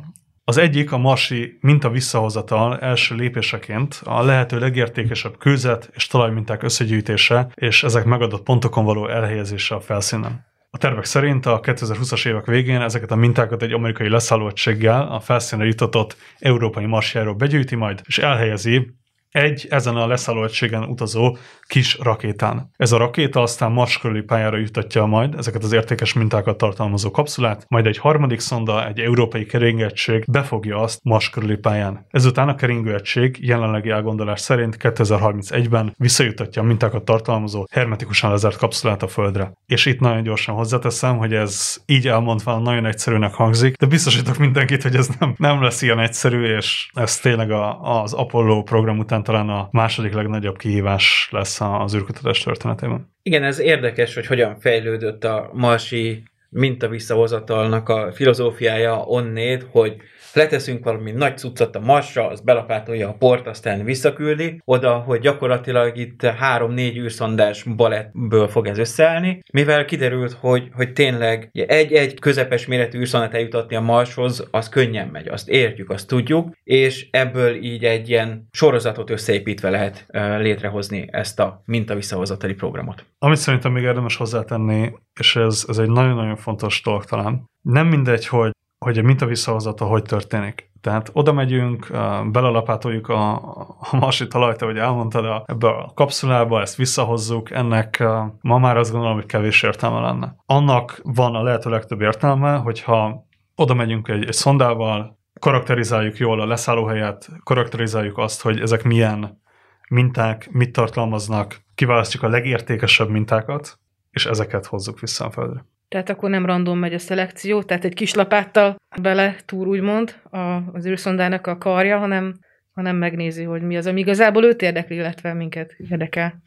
Az egyik a marsi minta visszahozatal első lépéseként a lehető legértékesebb kőzet és talajminták összegyűjtése és ezek megadott pontokon való elhelyezése a felszínen. A tervek szerint a 2020-as évek végén ezeket a mintákat egy amerikai leszállóegységgel a felszínre jutatott európai marsjáról begyűjti majd, és elhelyezi egy ezen a leszállóegységen utazó kis rakétán. Ez a rakéta aztán Mars körüli pályára jutatja majd ezeket az értékes mintákat tartalmazó kapszulát, majd egy harmadik szonda, egy európai keringőegység befogja azt Mars körüli pályán. Ezután a keringőegység jelenlegi elgondolás szerint 2031-ben visszajutatja a mintákat tartalmazó hermetikusan lezárt kapszulát a Földre. És itt nagyon gyorsan hozzáteszem, hogy ez így elmondva nagyon egyszerűnek hangzik, de biztosítok mindenkit, hogy ez nem, nem lesz ilyen egyszerű, és ez tényleg a, az Apollo program után talán a második legnagyobb kihívás lesz az űrkutatás történetében. Igen, ez érdekes, hogy hogyan fejlődött a marsi minta visszahozatalnak a filozófiája onnét, hogy leteszünk valami nagy cuccot a Marsra, az belapátolja a port, aztán visszaküldi, oda, hogy gyakorlatilag itt három-négy űrszondás balettből fog ez összeállni, mivel kiderült, hogy, hogy tényleg egy-egy közepes méretű űrszondát eljutatni a Marshoz, az könnyen megy, azt értjük, azt tudjuk, és ebből így egy ilyen sorozatot összeépítve lehet uh, létrehozni ezt a minta visszahozatali programot. Amit szerintem még érdemes hozzátenni, és ez, ez egy nagyon-nagyon fontos dolog talán, nem mindegy, hogy hogy a visszahozata hogy történik. Tehát oda megyünk, belelapátoljuk a, a marsi talajt, ahogy elmondtad, a, ebbe a kapszulába, ezt visszahozzuk, ennek ma már azt gondolom, hogy kevés értelme lenne. Annak van a lehető legtöbb értelme, hogyha oda megyünk egy, egy szondával, karakterizáljuk jól a leszállóhelyet, karakterizáljuk azt, hogy ezek milyen minták, mit tartalmaznak, kiválasztjuk a legértékesebb mintákat, és ezeket hozzuk vissza a földre. Tehát akkor nem random megy a szelekció, tehát egy kis lapáttal bele túr úgymond a, az űrszondának a karja, hanem, hanem megnézi, hogy mi az, ami igazából őt érdekli, illetve minket érdekel.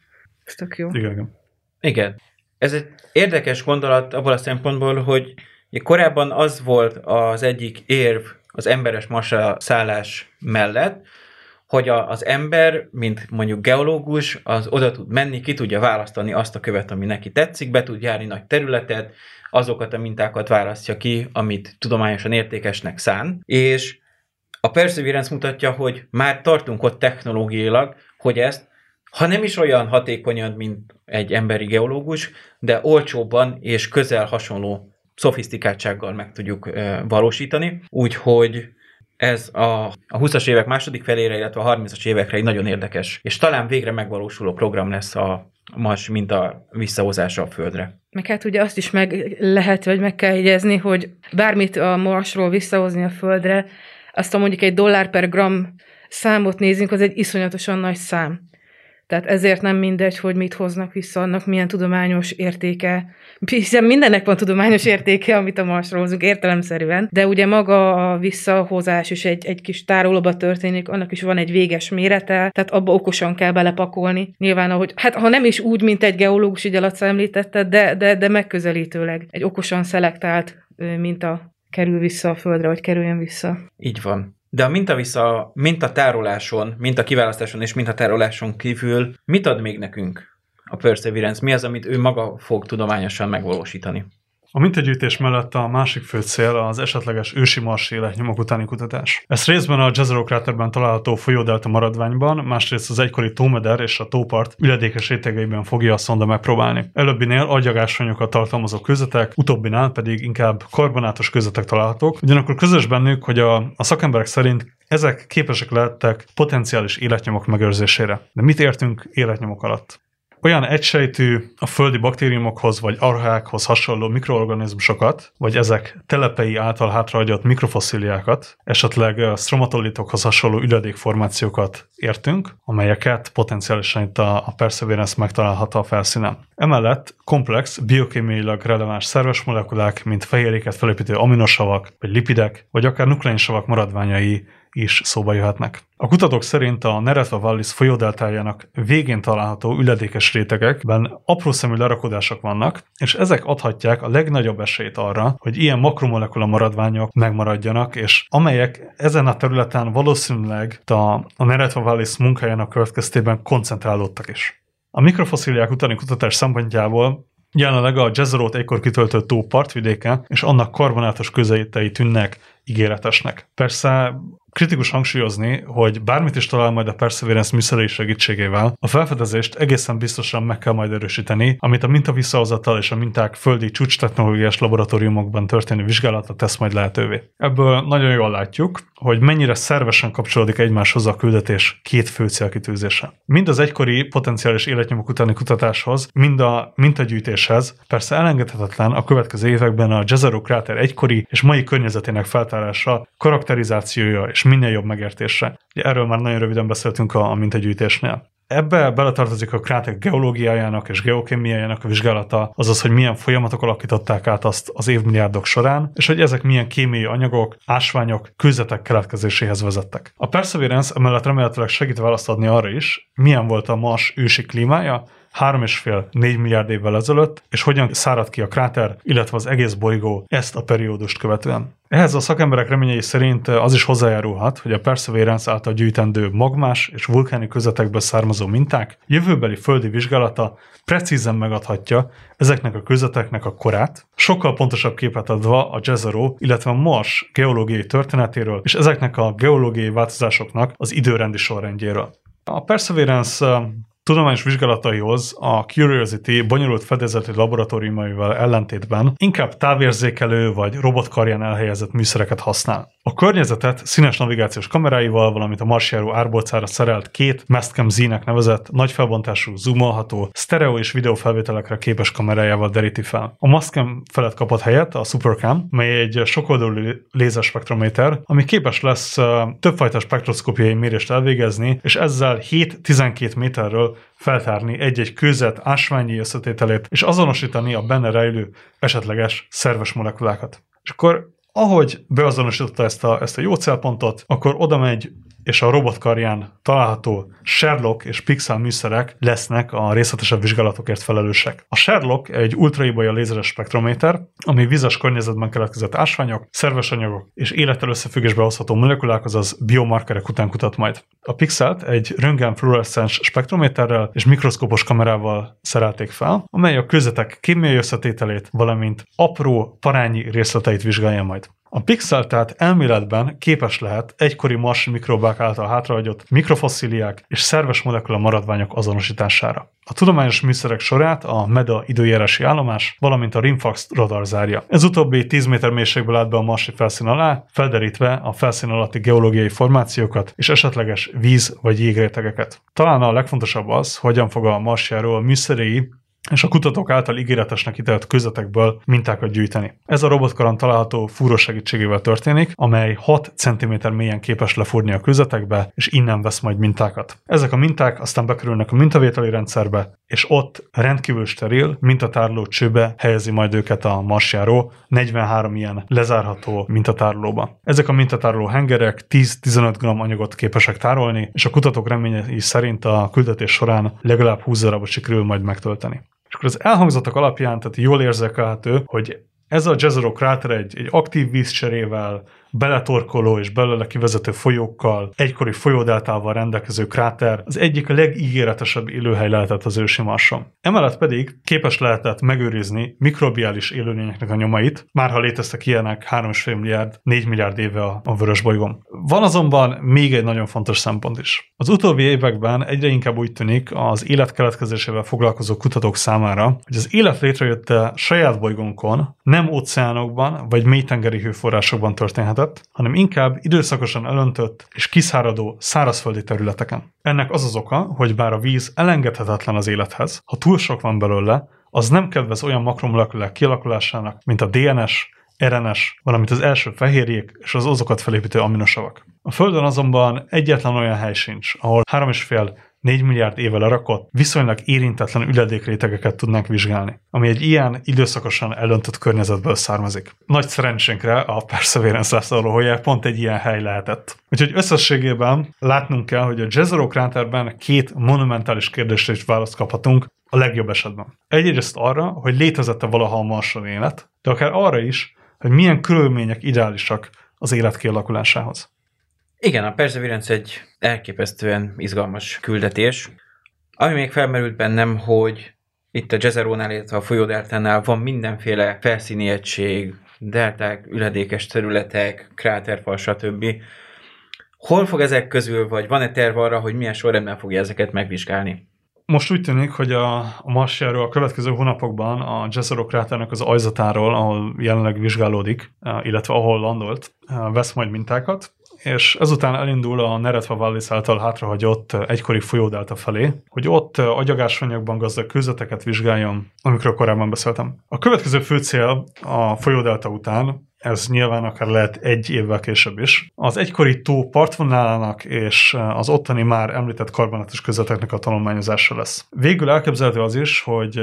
Ez tök jó. Igen, igen. Igen. Ez egy érdekes gondolat abból a szempontból, hogy korábban az volt az egyik érv az emberes masa szállás mellett, hogy a, az ember, mint mondjuk geológus, az oda tud menni, ki tudja választani azt a követ, ami neki tetszik, be tud járni nagy területet, azokat a mintákat választja ki, amit tudományosan értékesnek szán, és a Perseverance mutatja, hogy már tartunk ott technológiailag, hogy ezt, ha nem is olyan hatékonyan, mint egy emberi geológus, de olcsóbban és közel hasonló szofisztikáltsággal meg tudjuk valósítani. Úgyhogy ez a, a 20-as évek második felére, illetve a 30-as évekre egy nagyon érdekes, és talán végre megvalósuló program lesz a Mars mint a visszahozása a Földre. Meg hát ugye azt is meg lehet, vagy meg kell jegyezni, hogy bármit a Marsról visszahozni a Földre, azt a mondjuk egy dollár per gram számot nézünk, az egy iszonyatosan nagy szám. Tehát ezért nem mindegy, hogy mit hoznak vissza, annak milyen tudományos értéke. Hiszen mindennek van tudományos értéke, amit a Marsról hozunk értelemszerűen, de ugye maga a visszahozás is egy, egy kis tárolóba történik, annak is van egy véges mérete, tehát abba okosan kell belepakolni. Nyilván, ahogy, hát ha nem is úgy, mint egy geológus, így alatt említette, de, de, de megközelítőleg egy okosan szelektált minta kerül vissza a földre, vagy kerüljön vissza. Így van. De a vissza, minta tároláson, minta kiválasztáson és minta tároláson kívül mit ad még nekünk a Perseverance? Mi az, amit ő maga fog tudományosan megvalósítani? A mintagyűjtés mellett a másik fő cél az esetleges ősi marsi életnyomok utáni kutatás. Ezt részben a Jezero kráterben található folyódelta maradványban, másrészt az egykori tómeder és a tópart üledékes rétegeiben fogja a szonda megpróbálni. Előbbinél agyagásványokat tartalmazó közetek, utóbbinál pedig inkább karbonátos közetek találhatók, ugyanakkor közös bennük, hogy a, a szakemberek szerint ezek képesek lehettek potenciális életnyomok megőrzésére. De mit értünk életnyomok alatt? Olyan egysejtű a földi baktériumokhoz vagy arhákhoz hasonló mikroorganizmusokat, vagy ezek telepei által hátrahagyott mikrofosszíliákat, esetleg stromatolitokhoz hasonló üledékformációkat értünk, amelyeket potenciálisan itt a, a Perseverance megtalálható a felszínen. Emellett komplex, biokémiailag releváns szerves molekulák, mint fehérjéket felépítő aminosavak, vagy lipidek, vagy akár nukleinsavak maradványai is szóba jöhetnek. A kutatók szerint a Neretva Vallis folyódeltájának végén található üledékes rétegekben apró szemű lerakodások vannak, és ezek adhatják a legnagyobb esélyt arra, hogy ilyen makromolekula maradványok megmaradjanak, és amelyek ezen a területen valószínűleg a, a Neretva Vallis munkájának következtében koncentrálódtak is. A mikrofoszíliák utáni kutatás szempontjából Jelenleg a Jezerót egykor kitöltött tó partvidéke, és annak karbonátos közelítei tűnnek ígéretesnek. Persze Kritikus hangsúlyozni, hogy bármit is talál majd a Perseverance műszerei segítségével, a felfedezést egészen biztosan meg kell majd erősíteni, amit a minta visszahozatal és a minták földi csúcs technológiás laboratóriumokban történő vizsgálata tesz majd lehetővé. Ebből nagyon jól látjuk, hogy mennyire szervesen kapcsolódik egymáshoz a küldetés két fő célkitűzése. Mind az egykori potenciális életnyomok utáni kutatáshoz, mind a mintagyűjtéshez persze elengedhetetlen a következő években a Jezero kráter egykori és mai környezetének feltárása, karakterizációja és minél jobb megértésre. Ugye erről már nagyon röviden beszéltünk a, a mintagyűjtésnél. Ebbe beletartozik a krátek geológiájának és geokémiájának a vizsgálata, azaz, hogy milyen folyamatok alakították át azt az évmilliárdok során, és hogy ezek milyen kémiai anyagok, ásványok, kőzetek keletkezéséhez vezettek. A Perseverance emellett remélhetőleg segít választ adni arra is, milyen volt a Mars ősi klímája, 3,5-4 milliárd évvel ezelőtt, és hogyan szárad ki a kráter, illetve az egész bolygó ezt a periódust követően. Ehhez a szakemberek reményei szerint az is hozzájárulhat, hogy a Perseverance által gyűjtendő magmás és vulkáni közetekből származó minták jövőbeli földi vizsgálata precízen megadhatja ezeknek a közeteknek a korát, sokkal pontosabb képet adva a Jezero, illetve a Mars geológiai történetéről és ezeknek a geológiai változásoknak az időrendi sorrendjéről. A Perseverance tudományos vizsgálataihoz a Curiosity bonyolult fedezeti laboratóriumaival ellentétben inkább távérzékelő vagy robotkarján elhelyezett műszereket használ. A környezetet színes navigációs kameráival, valamint a marsjáró árbolcára szerelt két Mastcam Z-nek nevezett nagyfelbontású zoomolható, stereo és videófelvételekre képes kamerájával deríti fel. A Mastcam felett kapott helyet a Supercam, mely egy sokoldalú lézerspektrométer, ami képes lesz többfajta spektroszkópiai mérést elvégezni, és ezzel 7-12 méterről feltárni egy-egy kőzet ásványi összetételét, és azonosítani a benne rejlő esetleges szerves molekulákat. És akkor ahogy beazonosította ezt a, ezt a jó célpontot, akkor oda megy és a robotkarján található Sherlock és Pixel műszerek lesznek a részletesebb vizsgálatokért felelősek. A Sherlock egy ultraibolya lézeres spektrométer, ami vizes környezetben keletkezett ásványok, szerves anyagok és élettel összefüggésbe hozható molekulák, azaz biomarkerek után kutat majd. A Pixelt egy röntgen fluorescens spektrométerrel és mikroszkópos kamerával szerelték fel, amely a közetek kémiai összetételét, valamint apró parányi részleteit vizsgálja majd. A pixel tehát elméletben képes lehet egykori marsi mikrobák által hátrahagyott mikrofosszíliák és szerves molekula maradványok azonosítására. A tudományos műszerek sorát a MEDA időjárási állomás, valamint a Rimfax radar zárja. Ez utóbbi 10 méter mélységből állt be a marsi felszín alá, felderítve a felszín alatti geológiai formációkat és esetleges víz- vagy jégrétegeket. Talán a legfontosabb az, hogyan fog a marsjáról a műszerei és a kutatók által ígéretesnek ítélt közvetekből mintákat gyűjteni. Ez a robotkaran található fúró segítségével történik, amely 6 cm mélyen képes lefúrni a közvetekbe, és innen vesz majd mintákat. Ezek a minták aztán bekerülnek a mintavételi rendszerbe, és ott rendkívül steril mintatárló csőbe helyezi majd őket a marsjáró 43 ilyen lezárható mintatárlóba. Ezek a mintatárló hengerek 10-15 g anyagot képesek tárolni, és a kutatók reményei szerint a küldetés során legalább 20 darabot sikerül majd megtölteni. És akkor az elhangzottak alapján, tehát jól érzékelhető, hogy ez a Jezero kráter egy, egy aktív vízcserével, beletorkoló és belőle kivezető folyókkal, egykori folyódeltával rendelkező kráter az egyik a legígéretesebb élőhely lehetett az ősi Marson. Emellett pedig képes lehetett megőrizni mikrobiális élőlényeknek a nyomait, már ha léteztek ilyenek 3,5 milliárd, 4 milliárd éve a, vörös bolygón. Van azonban még egy nagyon fontos szempont is. Az utóbbi években egyre inkább úgy tűnik az élet keletkezésével foglalkozó kutatók számára, hogy az élet létrejötte saját bolygónkon, nem óceánokban vagy mélytengeri hőforrásokban történhet lehetett, hanem inkább időszakosan elöntött és kiszáradó szárazföldi területeken. Ennek az az oka, hogy bár a víz elengedhetetlen az élethez, ha túl sok van belőle, az nem kedvez olyan makromolekulák kialakulásának, mint a DNS, RNS, valamint az első fehérjék és az azokat felépítő aminosavak. A Földön azonban egyetlen olyan hely sincs, ahol 3,5 4 milliárd éve lerakott, viszonylag érintetlen üledékrétegeket tudnánk vizsgálni, ami egy ilyen időszakosan elöntött környezetből származik. Nagy szerencsénkre a Perseverance leszállóhója pont egy ilyen hely lehetett. Úgyhogy összességében látnunk kell, hogy a Jezero kráterben két monumentális kérdésre is választ kaphatunk, a legjobb esetben. Egyrészt arra, hogy létezette valaha a Marson élet, de akár arra is, hogy milyen körülmények ideálisak az élet kialakulásához. Igen, a Perseverance egy elképesztően izgalmas küldetés. Ami még felmerült bennem, hogy itt a Jezerónál, illetve a folyódeltánál van mindenféle felszíni egység, delták, üledékes területek, kráterfal, stb. Hol fog ezek közül, vagy van-e terv arra, hogy milyen sorrendben fogja ezeket megvizsgálni? Most úgy tűnik, hogy a, a a következő hónapokban a Jezero kráternek az ajzatáról, ahol jelenleg vizsgálódik, illetve ahol landolt, vesz majd mintákat, és ezután elindul a Neretva Wallis által hátrahagyott egykori folyódelta felé, hogy ott agyagásanyagban gazdag kőzeteket vizsgáljon, amikről korábban beszéltem. A következő fő cél a folyódelta után ez nyilván akár lehet egy évvel később is. Az egykori tó partvonalának és az ottani már említett karbonátos közveteknek a tanulmányozása lesz. Végül elképzelhető az is, hogy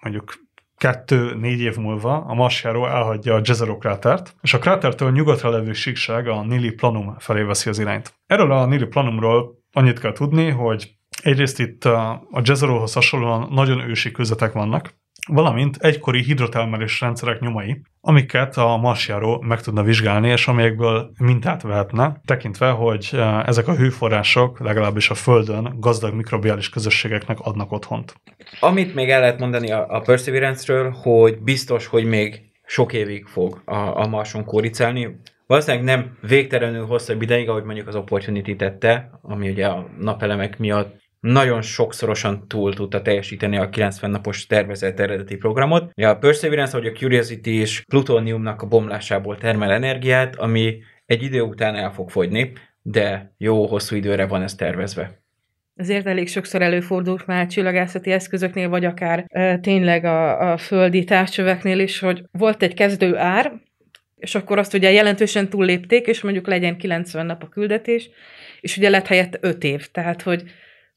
mondjuk kettő-négy év múlva a Marsjáró elhagyja a Jezero krátert, és a krátertől nyugatra levő síkság a Nili Planum felé veszi az irányt. Erről a Nili Planumról annyit kell tudni, hogy egyrészt itt a Jezerohoz hasonlóan nagyon ősi közvetek vannak, valamint egykori hidrotelmelés rendszerek nyomai, amiket a marsjáró meg tudna vizsgálni, és amelyekből mintát vehetne, tekintve, hogy eh, ezek a hőforrások legalábbis a Földön gazdag mikrobiális közösségeknek adnak otthont. Amit még el lehet mondani a, a Perseverance-ről, hogy biztos, hogy még sok évig fog a, a Marson kóricálni. Valószínűleg nem végtelenül hosszabb ideig, ahogy mondjuk az Opportunity tette, ami ugye a napelemek miatt nagyon sokszorosan túl tudta teljesíteni a 90 napos tervezett eredeti programot. A Perseverance, vagy a Curiosity és plutóniumnak a bomlásából termel energiát, ami egy idő után el fog fogyni, de jó hosszú időre van ez tervezve. Ezért elég sokszor előfordult már csillagászati eszközöknél, vagy akár e, tényleg a, a földi távcsöveknél is, hogy volt egy kezdő ár, és akkor azt ugye jelentősen túllépték, és mondjuk legyen 90 nap a küldetés, és ugye lett helyett 5 év. Tehát, hogy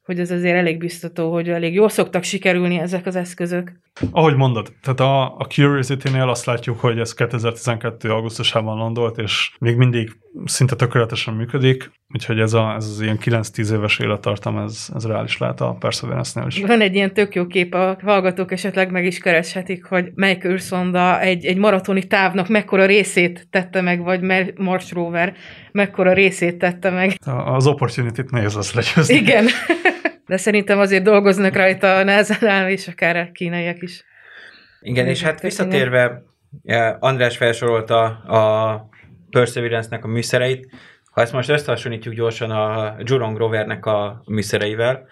hogy ez azért elég biztató, hogy elég jól szoktak sikerülni ezek az eszközök. Ahogy mondod, tehát a, a Curiosity-nél azt látjuk, hogy ez 2012. augusztusában landolt, és még mindig szinte tökéletesen működik, úgyhogy ez, a, ez az ilyen 9-10 éves élettartam, ez, ez reális lehet a Perseverance-nél is. Van egy ilyen tök jó kép, a hallgatók esetleg meg is kereshetik, hogy melyik űrszonda egy, egy maratoni távnak mekkora részét tette meg, vagy Mars rover mekkora részét tette meg. Az Opportunity-t nehéz lesz legyőzni. Igen. (laughs) De szerintem azért dolgoznak rajta a nasa és akár a kínaiak is. Igen, és hát visszatérve, András felsorolta a Perseverance-nek a műszereit, ha ezt most összehasonlítjuk gyorsan a Jurong rovernek a műszereivel,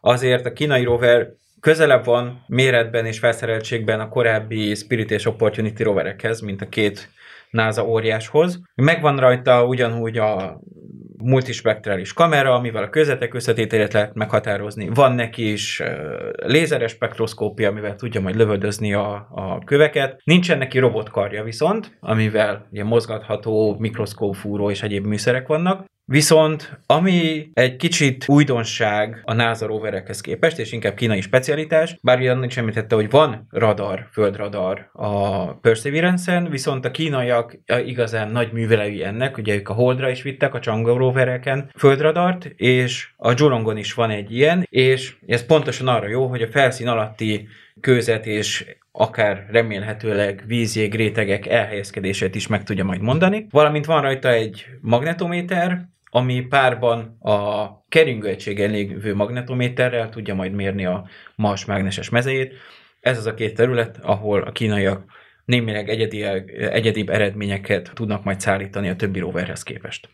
azért a kínai rover közelebb van méretben és felszereltségben a korábbi Spirit és Opportunity roverekhez, mint a két NASA óriáshoz. Megvan rajta ugyanúgy a multispektrális kamera, amivel a közvetek összetételét lehet meghatározni. Van neki is lézeres spektroszkópia, amivel tudja majd lövöldözni a, a köveket. Nincsen neki robotkarja viszont, amivel ugye mozgatható mikroszkófúró és egyéb műszerek vannak. Viszont ami egy kicsit újdonság a NASA roverekhez képest, és inkább kínai specialitás, bár ugyan is említette, hogy van radar, földradar a Perseverance-en, viszont a kínaiak igazán nagy művelői ennek, ugye ők a Holdra is vittek, a Chang'e rovereken földradart, és a Zsurongon is van egy ilyen, és ez pontosan arra jó, hogy a felszín alatti kőzet és akár remélhetőleg vízjég rétegek elhelyezkedését is meg tudja majd mondani. Valamint van rajta egy magnetométer, ami párban a keringőegységen lévő magnetométerrel tudja majd mérni a Mars mágneses mezejét. Ez az a két terület, ahol a kínaiak némileg egyedi, egyedibb eredményeket tudnak majd szállítani a többi roverhez képest.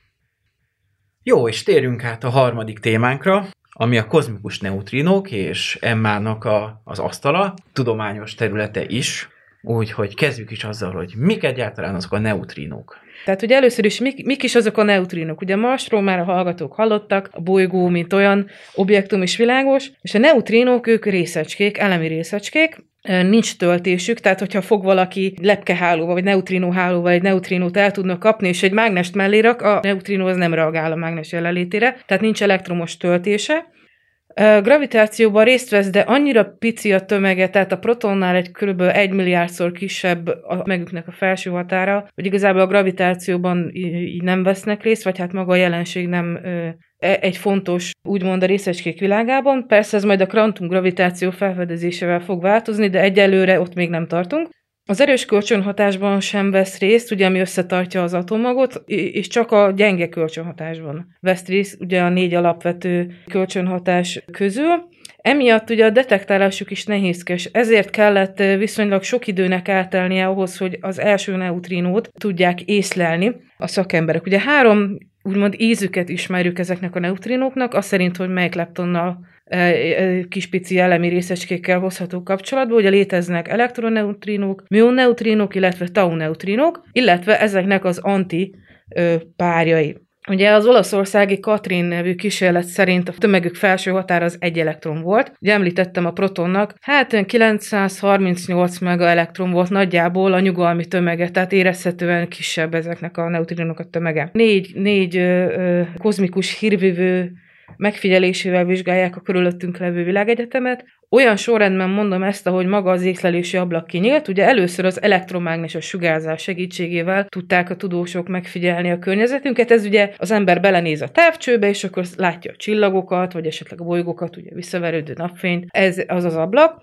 Jó, és térjünk át a harmadik témánkra, ami a kozmikus neutrinók és Emmának a, az asztala, tudományos területe is, úgyhogy kezdjük is azzal, hogy mik egyáltalán azok a neutrinók. Tehát ugye először is mik, mik is azok a neutrinok? Ugye a Marsról már a hallgatók hallottak, a bolygó, mint olyan objektum is világos, és a neutrinok, ők részecskék, elemi részecskék, nincs töltésük, tehát hogyha fog valaki lepkehálóval, vagy neutrinóhálóval egy neutrinót el tudnak kapni, és egy mágnest mellé rak, a neutrinó az nem reagál a mágnes jelenlétére, tehát nincs elektromos töltése, Gravitációban részt vesz, de annyira pici a tömege, tehát a protonnál egy kb. egy milliárdszor kisebb a megüknek a felső határa, hogy igazából a gravitációban így nem vesznek részt, vagy hát maga a jelenség nem e, egy fontos, úgymond a részecskék világában. Persze ez majd a kvantum gravitáció felfedezésével fog változni, de egyelőre ott még nem tartunk. Az erős kölcsönhatásban sem vesz részt, ugye, ami összetartja az atomagot, és csak a gyenge kölcsönhatásban vesz részt, ugye a négy alapvető kölcsönhatás közül. Emiatt ugye a detektálásuk is nehézkes, ezért kellett viszonylag sok időnek eltelnie ahhoz, hogy az első neutrinót tudják észlelni a szakemberek. Ugye három úgymond ízüket ismerjük ezeknek a neutrinóknak, az szerint, hogy melyik leptonnal kis pici elemi részecskékkel hozható kapcsolatba. Ugye léteznek elektroneutrinók, mionneutrinók, illetve tauneutrinók, illetve ezeknek az anti párjai. Ugye az olaszországi Katrin nevű kísérlet szerint a tömegük felső határ az egy elektron volt. Ugye említettem a protonnak, hát 938 mega elektron volt nagyjából a nyugalmi tömege, tehát érezhetően kisebb ezeknek a neutrinok a tömege. Négy, négy ö, ö, kozmikus hírvívő megfigyelésével vizsgálják a körülöttünk levő világegyetemet. Olyan sorrendben mondom ezt, ahogy maga az észlelési ablak kinyílt. Ugye először az elektromágneses sugárzás segítségével tudták a tudósok megfigyelni a környezetünket. Ez ugye az ember belenéz a távcsőbe, és akkor látja a csillagokat, vagy esetleg a bolygókat, ugye visszaverődő napfényt. Ez az az ablak.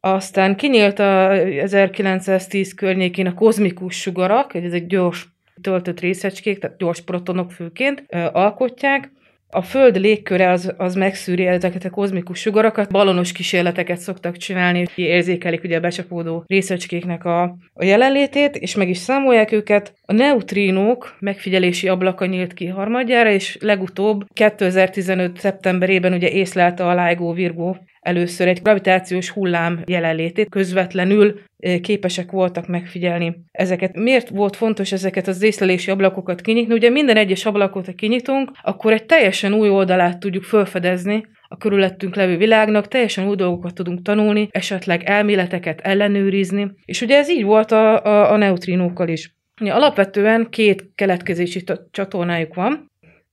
Aztán kinyílt a 1910 környékén a kozmikus sugarak, ezek gyors töltött részecskék, tehát gyors protonok főként alkotják, A Föld légköre az, az megszűri ezeket a kozmikus sugarakat, balonos kísérleteket szoktak csinálni, érzékelik ugye a becsapódó részecskéknek a, a jelenlétét, és meg is számolják őket. A neutrínók megfigyelési ablaka nyílt ki harmadjára, és legutóbb 2015. szeptemberében ugye észlelte a LIGO Virgo először egy gravitációs hullám jelenlétét közvetlenül képesek voltak megfigyelni ezeket. Miért volt fontos ezeket az észlelési ablakokat kinyitni? Ugye minden egyes ablakot, ha kinyitunk, akkor egy teljesen új oldalát tudjuk felfedezni a körülöttünk levő világnak, teljesen új dolgokat tudunk tanulni, esetleg elméleteket ellenőrizni, és ugye ez így volt a, a, a neutrinókkal is. Ugye alapvetően két keletkezési csatornájuk van,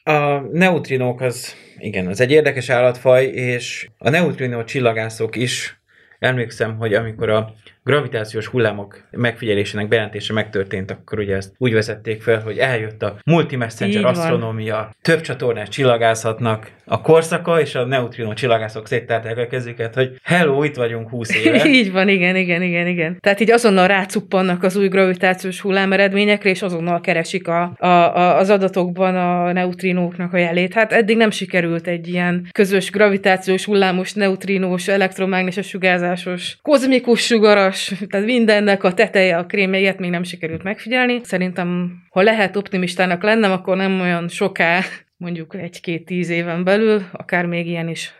a neutrinók az, igen, az egy érdekes állatfaj, és a neutrinó csillagászok is, emlékszem, hogy amikor a gravitációs hullámok megfigyelésének bejelentése megtörtént, akkor ugye ezt úgy vezették fel, hogy eljött a multimessenger asztronómia, több csatornás csillagászatnak a korszaka, és a neutrino csillagászok széttárták a kezüket, hogy hello, itt vagyunk 20 (laughs) éve. így van, igen, igen, igen, igen. Tehát így azonnal rácuppannak az új gravitációs hullám eredményekre, és azonnal keresik a, a, a, az adatokban a neutrinóknak a jelét. Hát eddig nem sikerült egy ilyen közös gravitációs hullámos, neutrinós, elektromágneses sugárzásos, kozmikus sugaras magas, tehát mindennek a teteje, a krémje, ilyet még nem sikerült megfigyelni. Szerintem, ha lehet optimistának lennem, akkor nem olyan soká, mondjuk egy-két-tíz éven belül, akár még ilyen is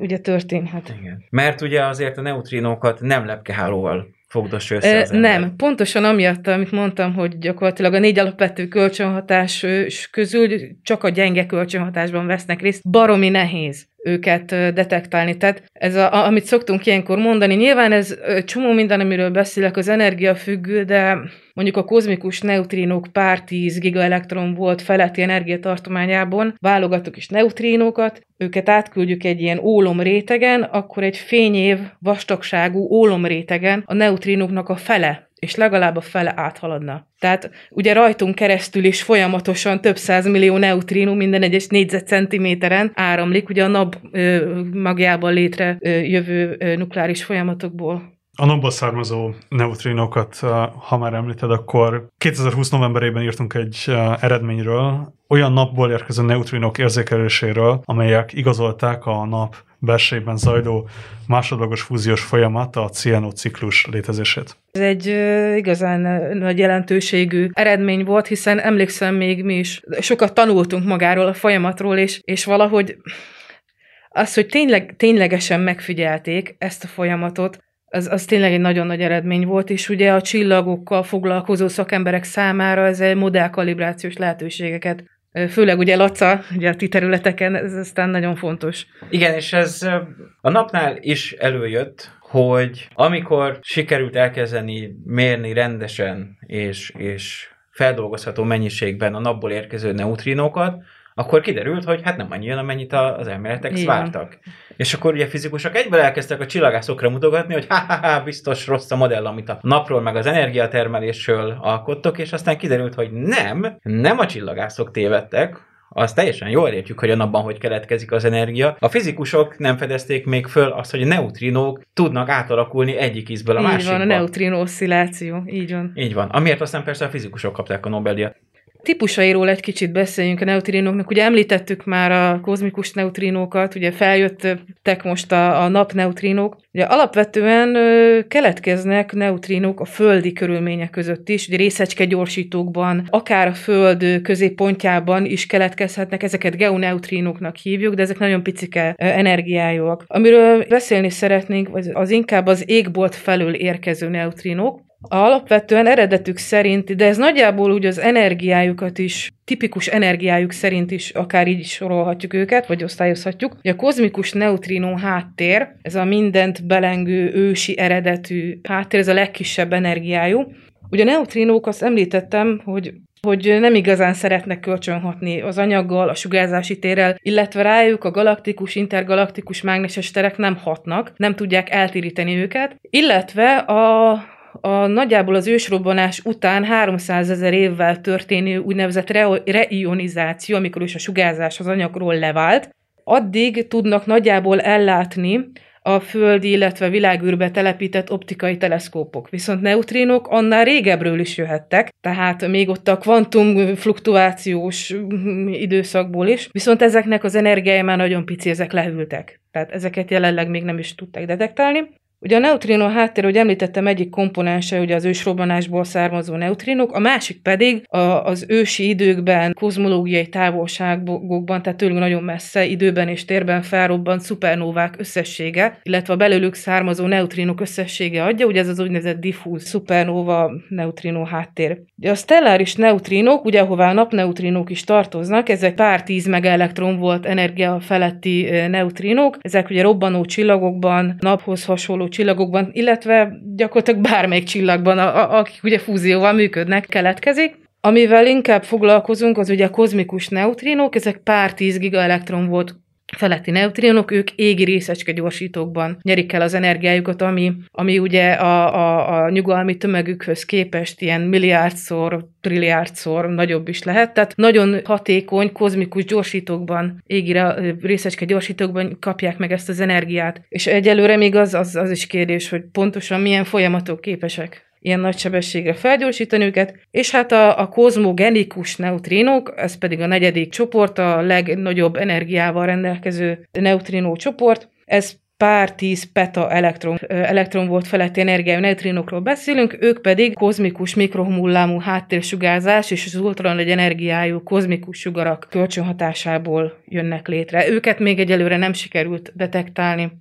ugye történhet. Igen. Mert ugye azért a neutrinókat nem lepkehálóval fogdossa össze az Nem, pontosan amiatt, amit mondtam, hogy gyakorlatilag a négy alapvető kölcsönhatás közül csak a gyenge kölcsönhatásban vesznek részt. Baromi nehéz őket detektálni. Tehát ez, a, amit szoktunk ilyenkor mondani, nyilván ez csomó minden, amiről beszélek, az energiafüggő, de mondjuk a kozmikus neutrinók pár tíz gigaelektron volt feletti energiatartományában, válogatok is neutrinókat, őket átküldjük egy ilyen ólom rétegen, akkor egy fényév vastagságú ólom rétegen a neutrinóknak a fele és legalább a fele áthaladna. Tehát ugye rajtunk keresztül is folyamatosan több millió neutrínum minden egyes négyzetcentiméteren áramlik, ugye a nap ö, magjában létre ö, jövő ö, nukleáris folyamatokból. A napból származó neutrinokat, ha már említed, akkor 2020 novemberében írtunk egy eredményről, olyan napból érkező neutrinok érzékeléséről, amelyek igazolták a nap belsejében zajló másodlagos fúziós folyamat, a CNO ciklus létezését. Ez egy igazán nagy jelentőségű eredmény volt, hiszen emlékszem még mi is sokat tanultunk magáról a folyamatról, és, és valahogy az, hogy tényleg, ténylegesen megfigyelték ezt a folyamatot, az, az tényleg egy nagyon nagy eredmény volt, és ugye a csillagokkal foglalkozó szakemberek számára ez egy modellkalibrációs lehetőségeket főleg ugye Laca, ugye a ti területeken, ez aztán nagyon fontos. Igen, és ez a napnál is előjött, hogy amikor sikerült elkezdeni mérni rendesen és, és feldolgozható mennyiségben a napból érkező neutrinókat, akkor kiderült, hogy hát nem annyi amennyit az elméletek vártak. És akkor ugye fizikusok egyből elkezdtek a csillagászokra mutogatni, hogy ha, ha, ha biztos rossz a modell, amit a napról meg az energiatermelésről alkottok, és aztán kiderült, hogy nem, nem a csillagászok tévedtek, az teljesen jól értjük, hogy a napban hogy keletkezik az energia. A fizikusok nem fedezték még föl azt, hogy a neutrinók tudnak átalakulni egyik ízből a így másikba. Így van, a neutrinó oszcilláció, így van. Így van, amiért aztán persze a fizikusok kapták a Nobel-díjat típusairól egy kicsit beszéljünk a neutrinóknak. Ugye említettük már a kozmikus neutrinókat, ugye feljöttek most a, a napneutrinók. Ugye alapvetően ö, keletkeznek neutrinók a földi körülmények között is, ugye részecske gyorsítókban, akár a föld középpontjában is keletkezhetnek, ezeket geoneutrinóknak hívjuk, de ezek nagyon picike energiájúak. Amiről beszélni szeretnénk, az inkább az égbolt felől érkező neutrinók, Alapvetően eredetük szerint, de ez nagyjából úgy az energiájukat is, tipikus energiájuk szerint is akár így sorolhatjuk őket, vagy osztályozhatjuk. a kozmikus neutrinó háttér, ez a mindent belengő ősi eredetű háttér, ez a legkisebb energiájú. Ugye a neutrinók, azt említettem, hogy hogy nem igazán szeretnek kölcsönhatni az anyaggal, a sugárzási térrel, illetve rájuk a galaktikus, intergalaktikus mágneses terek nem hatnak, nem tudják eltéríteni őket, illetve a a nagyjából az ősrobbanás után 300 ezer évvel történő úgynevezett re- reionizáció, amikor is a sugárzás az anyagról levált, addig tudnak nagyjából ellátni a földi, illetve világűrbe telepített optikai teleszkópok. Viszont neutrinok annál régebről is jöhettek, tehát még ott a kvantum fluktuációs időszakból is, viszont ezeknek az energiája már nagyon pici, ezek lehűltek. Tehát ezeket jelenleg még nem is tudták detektálni. Ugye a neutrino háttér, hogy említettem, egyik komponense ugye az ősrobbanásból származó neutrinok, a másik pedig a, az ősi időkben, kozmológiai távolságokban, tehát tőlünk nagyon messze időben és térben felrobbant szupernóvák összessége, illetve a belőlük származó neutrinok összessége adja, ugye ez az úgynevezett diffúz szupernóva neutrino háttér. Ugye a stelláris neutrinok, ugye ahová a napneutrinok is tartoznak, ezek pár tíz megaelektron volt energia feletti neutrinok, ezek ugye robbanó csillagokban, naphoz hasonló csillagokban, illetve gyakorlatilag bármelyik csillagban, a, a, akik ugye fúzióval működnek, keletkezik. Amivel inkább foglalkozunk, az ugye a kozmikus neutrinok, ezek pár tíz gigaelektron volt feletti neutrinok, ők égi részecske gyorsítókban nyerik el az energiájukat, ami, ami ugye a, a, a nyugalmi tömegükhöz képest ilyen milliárdszor, trilliárdszor nagyobb is lehet. Tehát nagyon hatékony kozmikus gyorsítókban, égi részecske gyorsítókban kapják meg ezt az energiát. És egyelőre még az, az, az is kérdés, hogy pontosan milyen folyamatok képesek ilyen nagy sebességre felgyorsítani őket, és hát a, a kozmogenikus neutrinok, ez pedig a negyedik csoport, a legnagyobb energiával rendelkező neutrinó csoport, ez pár tíz peta elektron, elektron volt feletti energiájú neutrinokról beszélünk, ők pedig kozmikus mikrohullámú háttérsugárzás és az ultranagy energiájú kozmikus sugarak kölcsönhatásából jönnek létre. Őket még egyelőre nem sikerült detektálni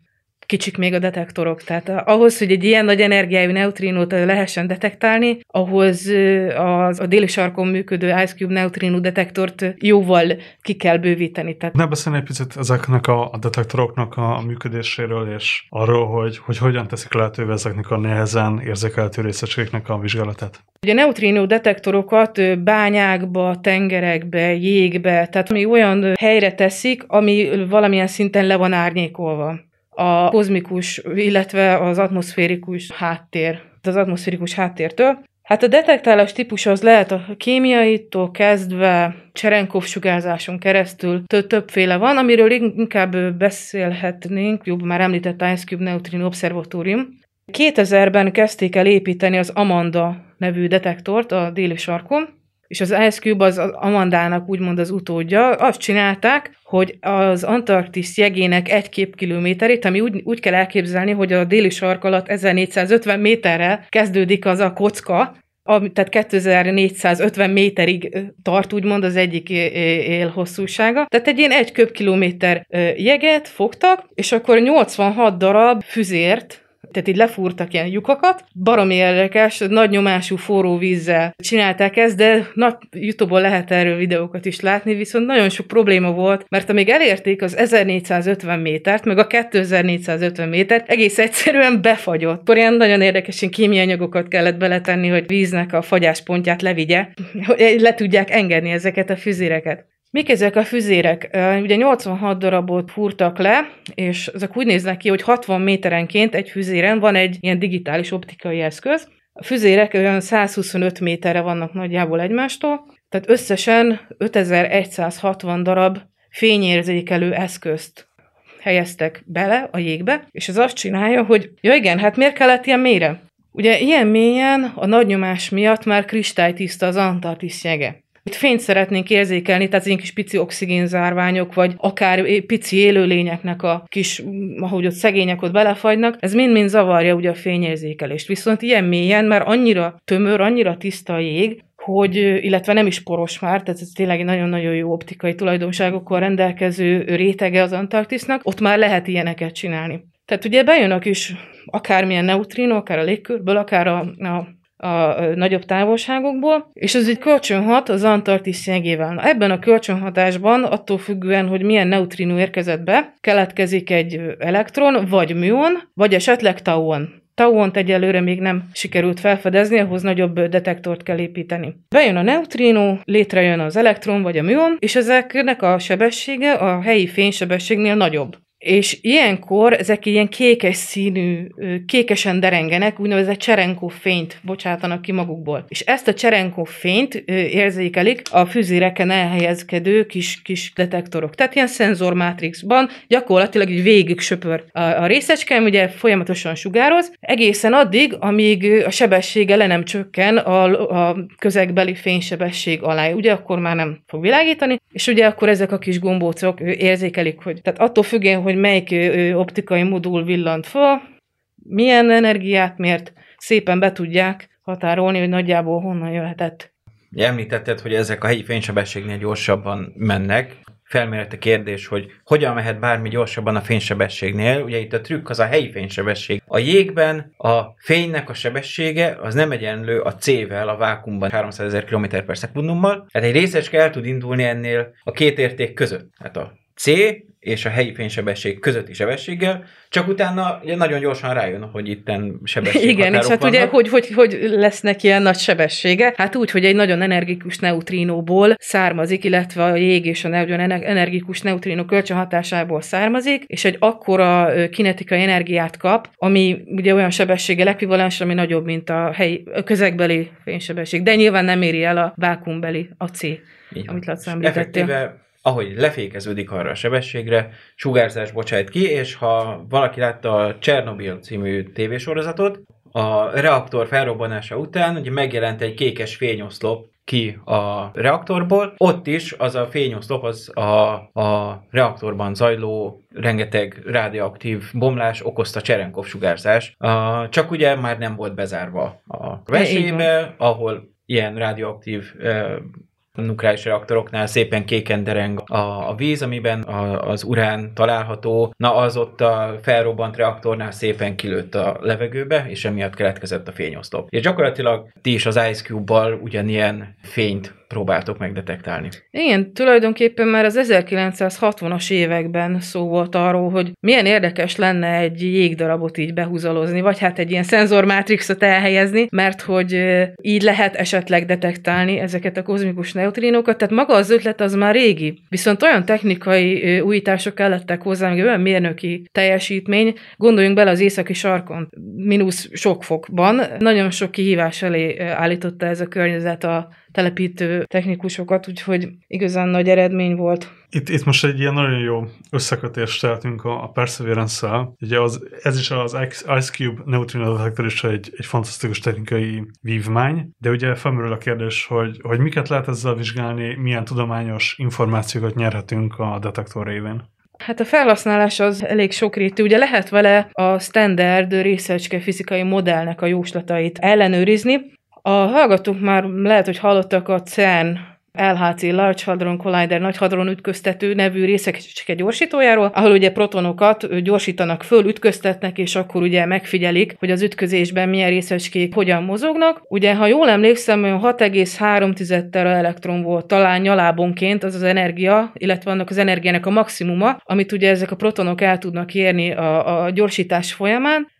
kicsik még a detektorok. Tehát ahhoz, hogy egy ilyen nagy energiájú neutrinót lehessen detektálni, ahhoz az, a déli sarkon működő Ice Cube neutrino detektort jóval ki kell bővíteni. Tehát... Ne beszélni egy picit ezeknek a, a detektoroknak a, a működéséről, és arról, hogy, hogy hogyan teszik lehetővé ezeknek a nehezen érzékelhető részecskéknek a vizsgálatát. Ugye a neutrino detektorokat bányákba, tengerekbe, jégbe, tehát ami olyan helyre teszik, ami valamilyen szinten le van árnyékolva a kozmikus, illetve az atmoszférikus háttér, az atmoszférikus háttértől. Hát a detektálás típus az lehet a kémiaitól kezdve Cserenkov sugárzáson keresztül több, többféle van, amiről inkább beszélhetnénk, jobb már említett Ice Cube Neutrino Observatorium. 2000-ben kezdték el építeni az Amanda nevű detektort a déli sarkon, és az Ice Cube az Amandának úgymond az utódja, azt csinálták, hogy az Antarktisz jegének egy képkilométerét, ami úgy, úgy kell elképzelni, hogy a déli sark alatt 1450 méterrel kezdődik az a kocka, ami, tehát 2450 méterig tart, úgymond az egyik él hosszúsága. Tehát egy ilyen egy köbkilométer jeget fogtak, és akkor 86 darab füzért, tehát így lefúrtak ilyen lyukakat, baromi érdekes, nagy nyomású forró vízzel csinálták ezt, de na, Youtube-on lehet erről videókat is látni, viszont nagyon sok probléma volt, mert amíg elérték az 1450 métert, meg a 2450 métert, egész egyszerűen befagyott. Akkor ilyen nagyon érdekes ilyen kémiai anyagokat kellett beletenni, hogy víznek a fagyáspontját levigye, hogy le tudják engedni ezeket a füzéreket. Mik ezek a füzérek? Ugye 86 darabot fúrtak le, és ezek úgy néznek ki, hogy 60 méterenként egy füzéren van egy ilyen digitális optikai eszköz. A füzérek olyan 125 méterre vannak nagyjából egymástól, tehát összesen 5160 darab fényérzékelő eszközt helyeztek bele a jégbe, és ez azt csinálja, hogy ja igen, hát miért kellett ilyen mélyre? Ugye ilyen mélyen a nagy nyomás miatt már kristálytiszta az Antarktisz jege. Itt fényt szeretnénk érzékelni, tehát ilyen kis pici oxigénzárványok, vagy akár pici élőlényeknek a kis, ahogy ott szegények ott belefagynak, ez mind-mind zavarja ugye a fényérzékelést. Viszont ilyen mélyen, mert annyira tömör, annyira tiszta a jég, hogy, illetve nem is poros már, tehát ez tényleg nagyon-nagyon jó optikai tulajdonságokkal rendelkező rétege az Antarktisznak, ott már lehet ilyeneket csinálni. Tehát ugye bejön a kis akármilyen neutrino, akár a légkörből, akár a, a a nagyobb távolságokból, és ez egy kölcsönhat az Antarktisz jegével. Ebben a kölcsönhatásban, attól függően, hogy milyen neutrino érkezett be, keletkezik egy elektron, vagy műon, vagy esetleg tauon. Tauont egyelőre még nem sikerült felfedezni, ahhoz nagyobb detektort kell építeni. Bejön a neutrino, létrejön az elektron vagy a műon, és ezeknek a sebessége a helyi fénysebességnél nagyobb és ilyenkor ezek ilyen kékes színű, kékesen derengenek, úgynevezett Cserenkov fényt bocsátanak ki magukból. És ezt a Cserenkov fényt érzékelik a füzéreken elhelyezkedő kis, kis detektorok. Tehát ilyen szenzormátrixban gyakorlatilag így végig söpör a, a részecske, ugye folyamatosan sugároz, egészen addig, amíg a sebessége le nem csökken a, a közegbeli fénysebesség alá. Ugye akkor már nem fog világítani, és ugye akkor ezek a kis gombócok érzékelik, hogy tehát attól függően, hogy melyik optikai modul villant fel, milyen energiát mért, szépen be tudják határolni, hogy nagyjából honnan jöhetett. Említetted, hogy ezek a helyi fénysebességnél gyorsabban mennek, felmerült a kérdés, hogy hogyan mehet bármi gyorsabban a fénysebességnél. Ugye itt a trükk az a helyi fénysebesség. A jégben a fénynek a sebessége az nem egyenlő a C-vel, a vákumban 300 ezer km per szekundummal. Hát egy részecske el tud indulni ennél a két érték között. Hát a C és a helyi fénysebesség közötti sebességgel, csak utána ugye nagyon gyorsan rájön, hogy itten sebesség Igen, és hát vannak. ugye, hogy, hogy, hogy lesznek ilyen nagy sebessége? Hát úgy, hogy egy nagyon energikus neutrinóból származik, illetve a jég és a nagyon energikus neutrínó kölcsönhatásából származik, és egy akkora kinetikai energiát kap, ami ugye olyan sebességgel ekvivalens, ami nagyobb, mint a, helyi, a közegbeli fénysebesség, de nyilván nem éri el a vákumbeli, a C, amit Laci említettél ahogy lefékeződik arra a sebességre, sugárzás bocsájt ki, és ha valaki látta a Chernobyl című tévésorozatot, a reaktor felrobbanása után ugye megjelent egy kékes fényoszlop ki a reaktorból, ott is az a fényoszlop az a, a reaktorban zajló rengeteg radioaktív bomlás okozta Cserenkov sugárzás. Uh, csak ugye már nem volt bezárva a vesébe, ahol ilyen radioaktív uh, nukleáris reaktoroknál szépen kéken dereng a, a víz, amiben a, az urán található, na az ott a felrobbant reaktornál szépen kilőtt a levegőbe, és emiatt keletkezett a fényoszlop. És gyakorlatilag ti is az Ice Cube-bal ugyanilyen fényt próbáltok megdetektálni. Igen, tulajdonképpen már az 1960-as években szó volt arról, hogy milyen érdekes lenne egy jégdarabot így behúzalozni, vagy hát egy ilyen szenzormátrixot elhelyezni, mert hogy így lehet esetleg detektálni ezeket a kozmikus neutrinokat, tehát maga az ötlet az már régi. Viszont olyan technikai újítások kellettek hozzá, meg olyan mérnöki teljesítmény, gondoljunk bele az északi sarkon, mínusz sok fokban, nagyon sok kihívás elé állította ez a környezet a telepítő technikusokat, úgyhogy igazán nagy eredmény volt. Itt, itt most egy ilyen nagyon jó összekötést tehetünk a, a Perseverance-szel. Ugye az, ez is az Ice Cube neutrino detektor is egy, egy fantasztikus technikai vívmány, de ugye felmerül a kérdés, hogy, hogy miket lehet ezzel vizsgálni, milyen tudományos információkat nyerhetünk a detektor révén. Hát a felhasználás az elég sokrétű. Ugye lehet vele a standard részecske fizikai modellnek a jóslatait ellenőrizni, a hallgatók már lehet, hogy hallottak a CERN LHC, Large Hadron Collider, Nagy Hadron Ütköztető nevű részecske gyorsítójáról, ahol ugye protonokat gyorsítanak föl, ütköztetnek, és akkor ugye megfigyelik, hogy az ütközésben milyen részecskék hogyan mozognak. Ugye, ha jól emlékszem, olyan 6,3 tera elektron volt talán nyalábonként az az energia, illetve annak az energiának a maximuma, amit ugye ezek a protonok el tudnak érni a, a gyorsítás folyamán.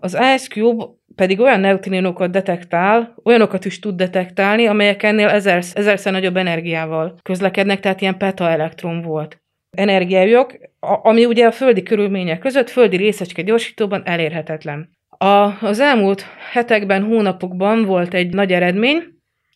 Az Ice Cube pedig olyan neutrinokat detektál, olyanokat is tud detektálni, amelyek ennél ezer, ezerszer nagyobb energiával közlekednek, tehát ilyen petaelektron volt energiájuk, ami ugye a földi körülmények között, földi részecske gyorsítóban elérhetetlen. A, az elmúlt hetekben, hónapokban volt egy nagy eredmény,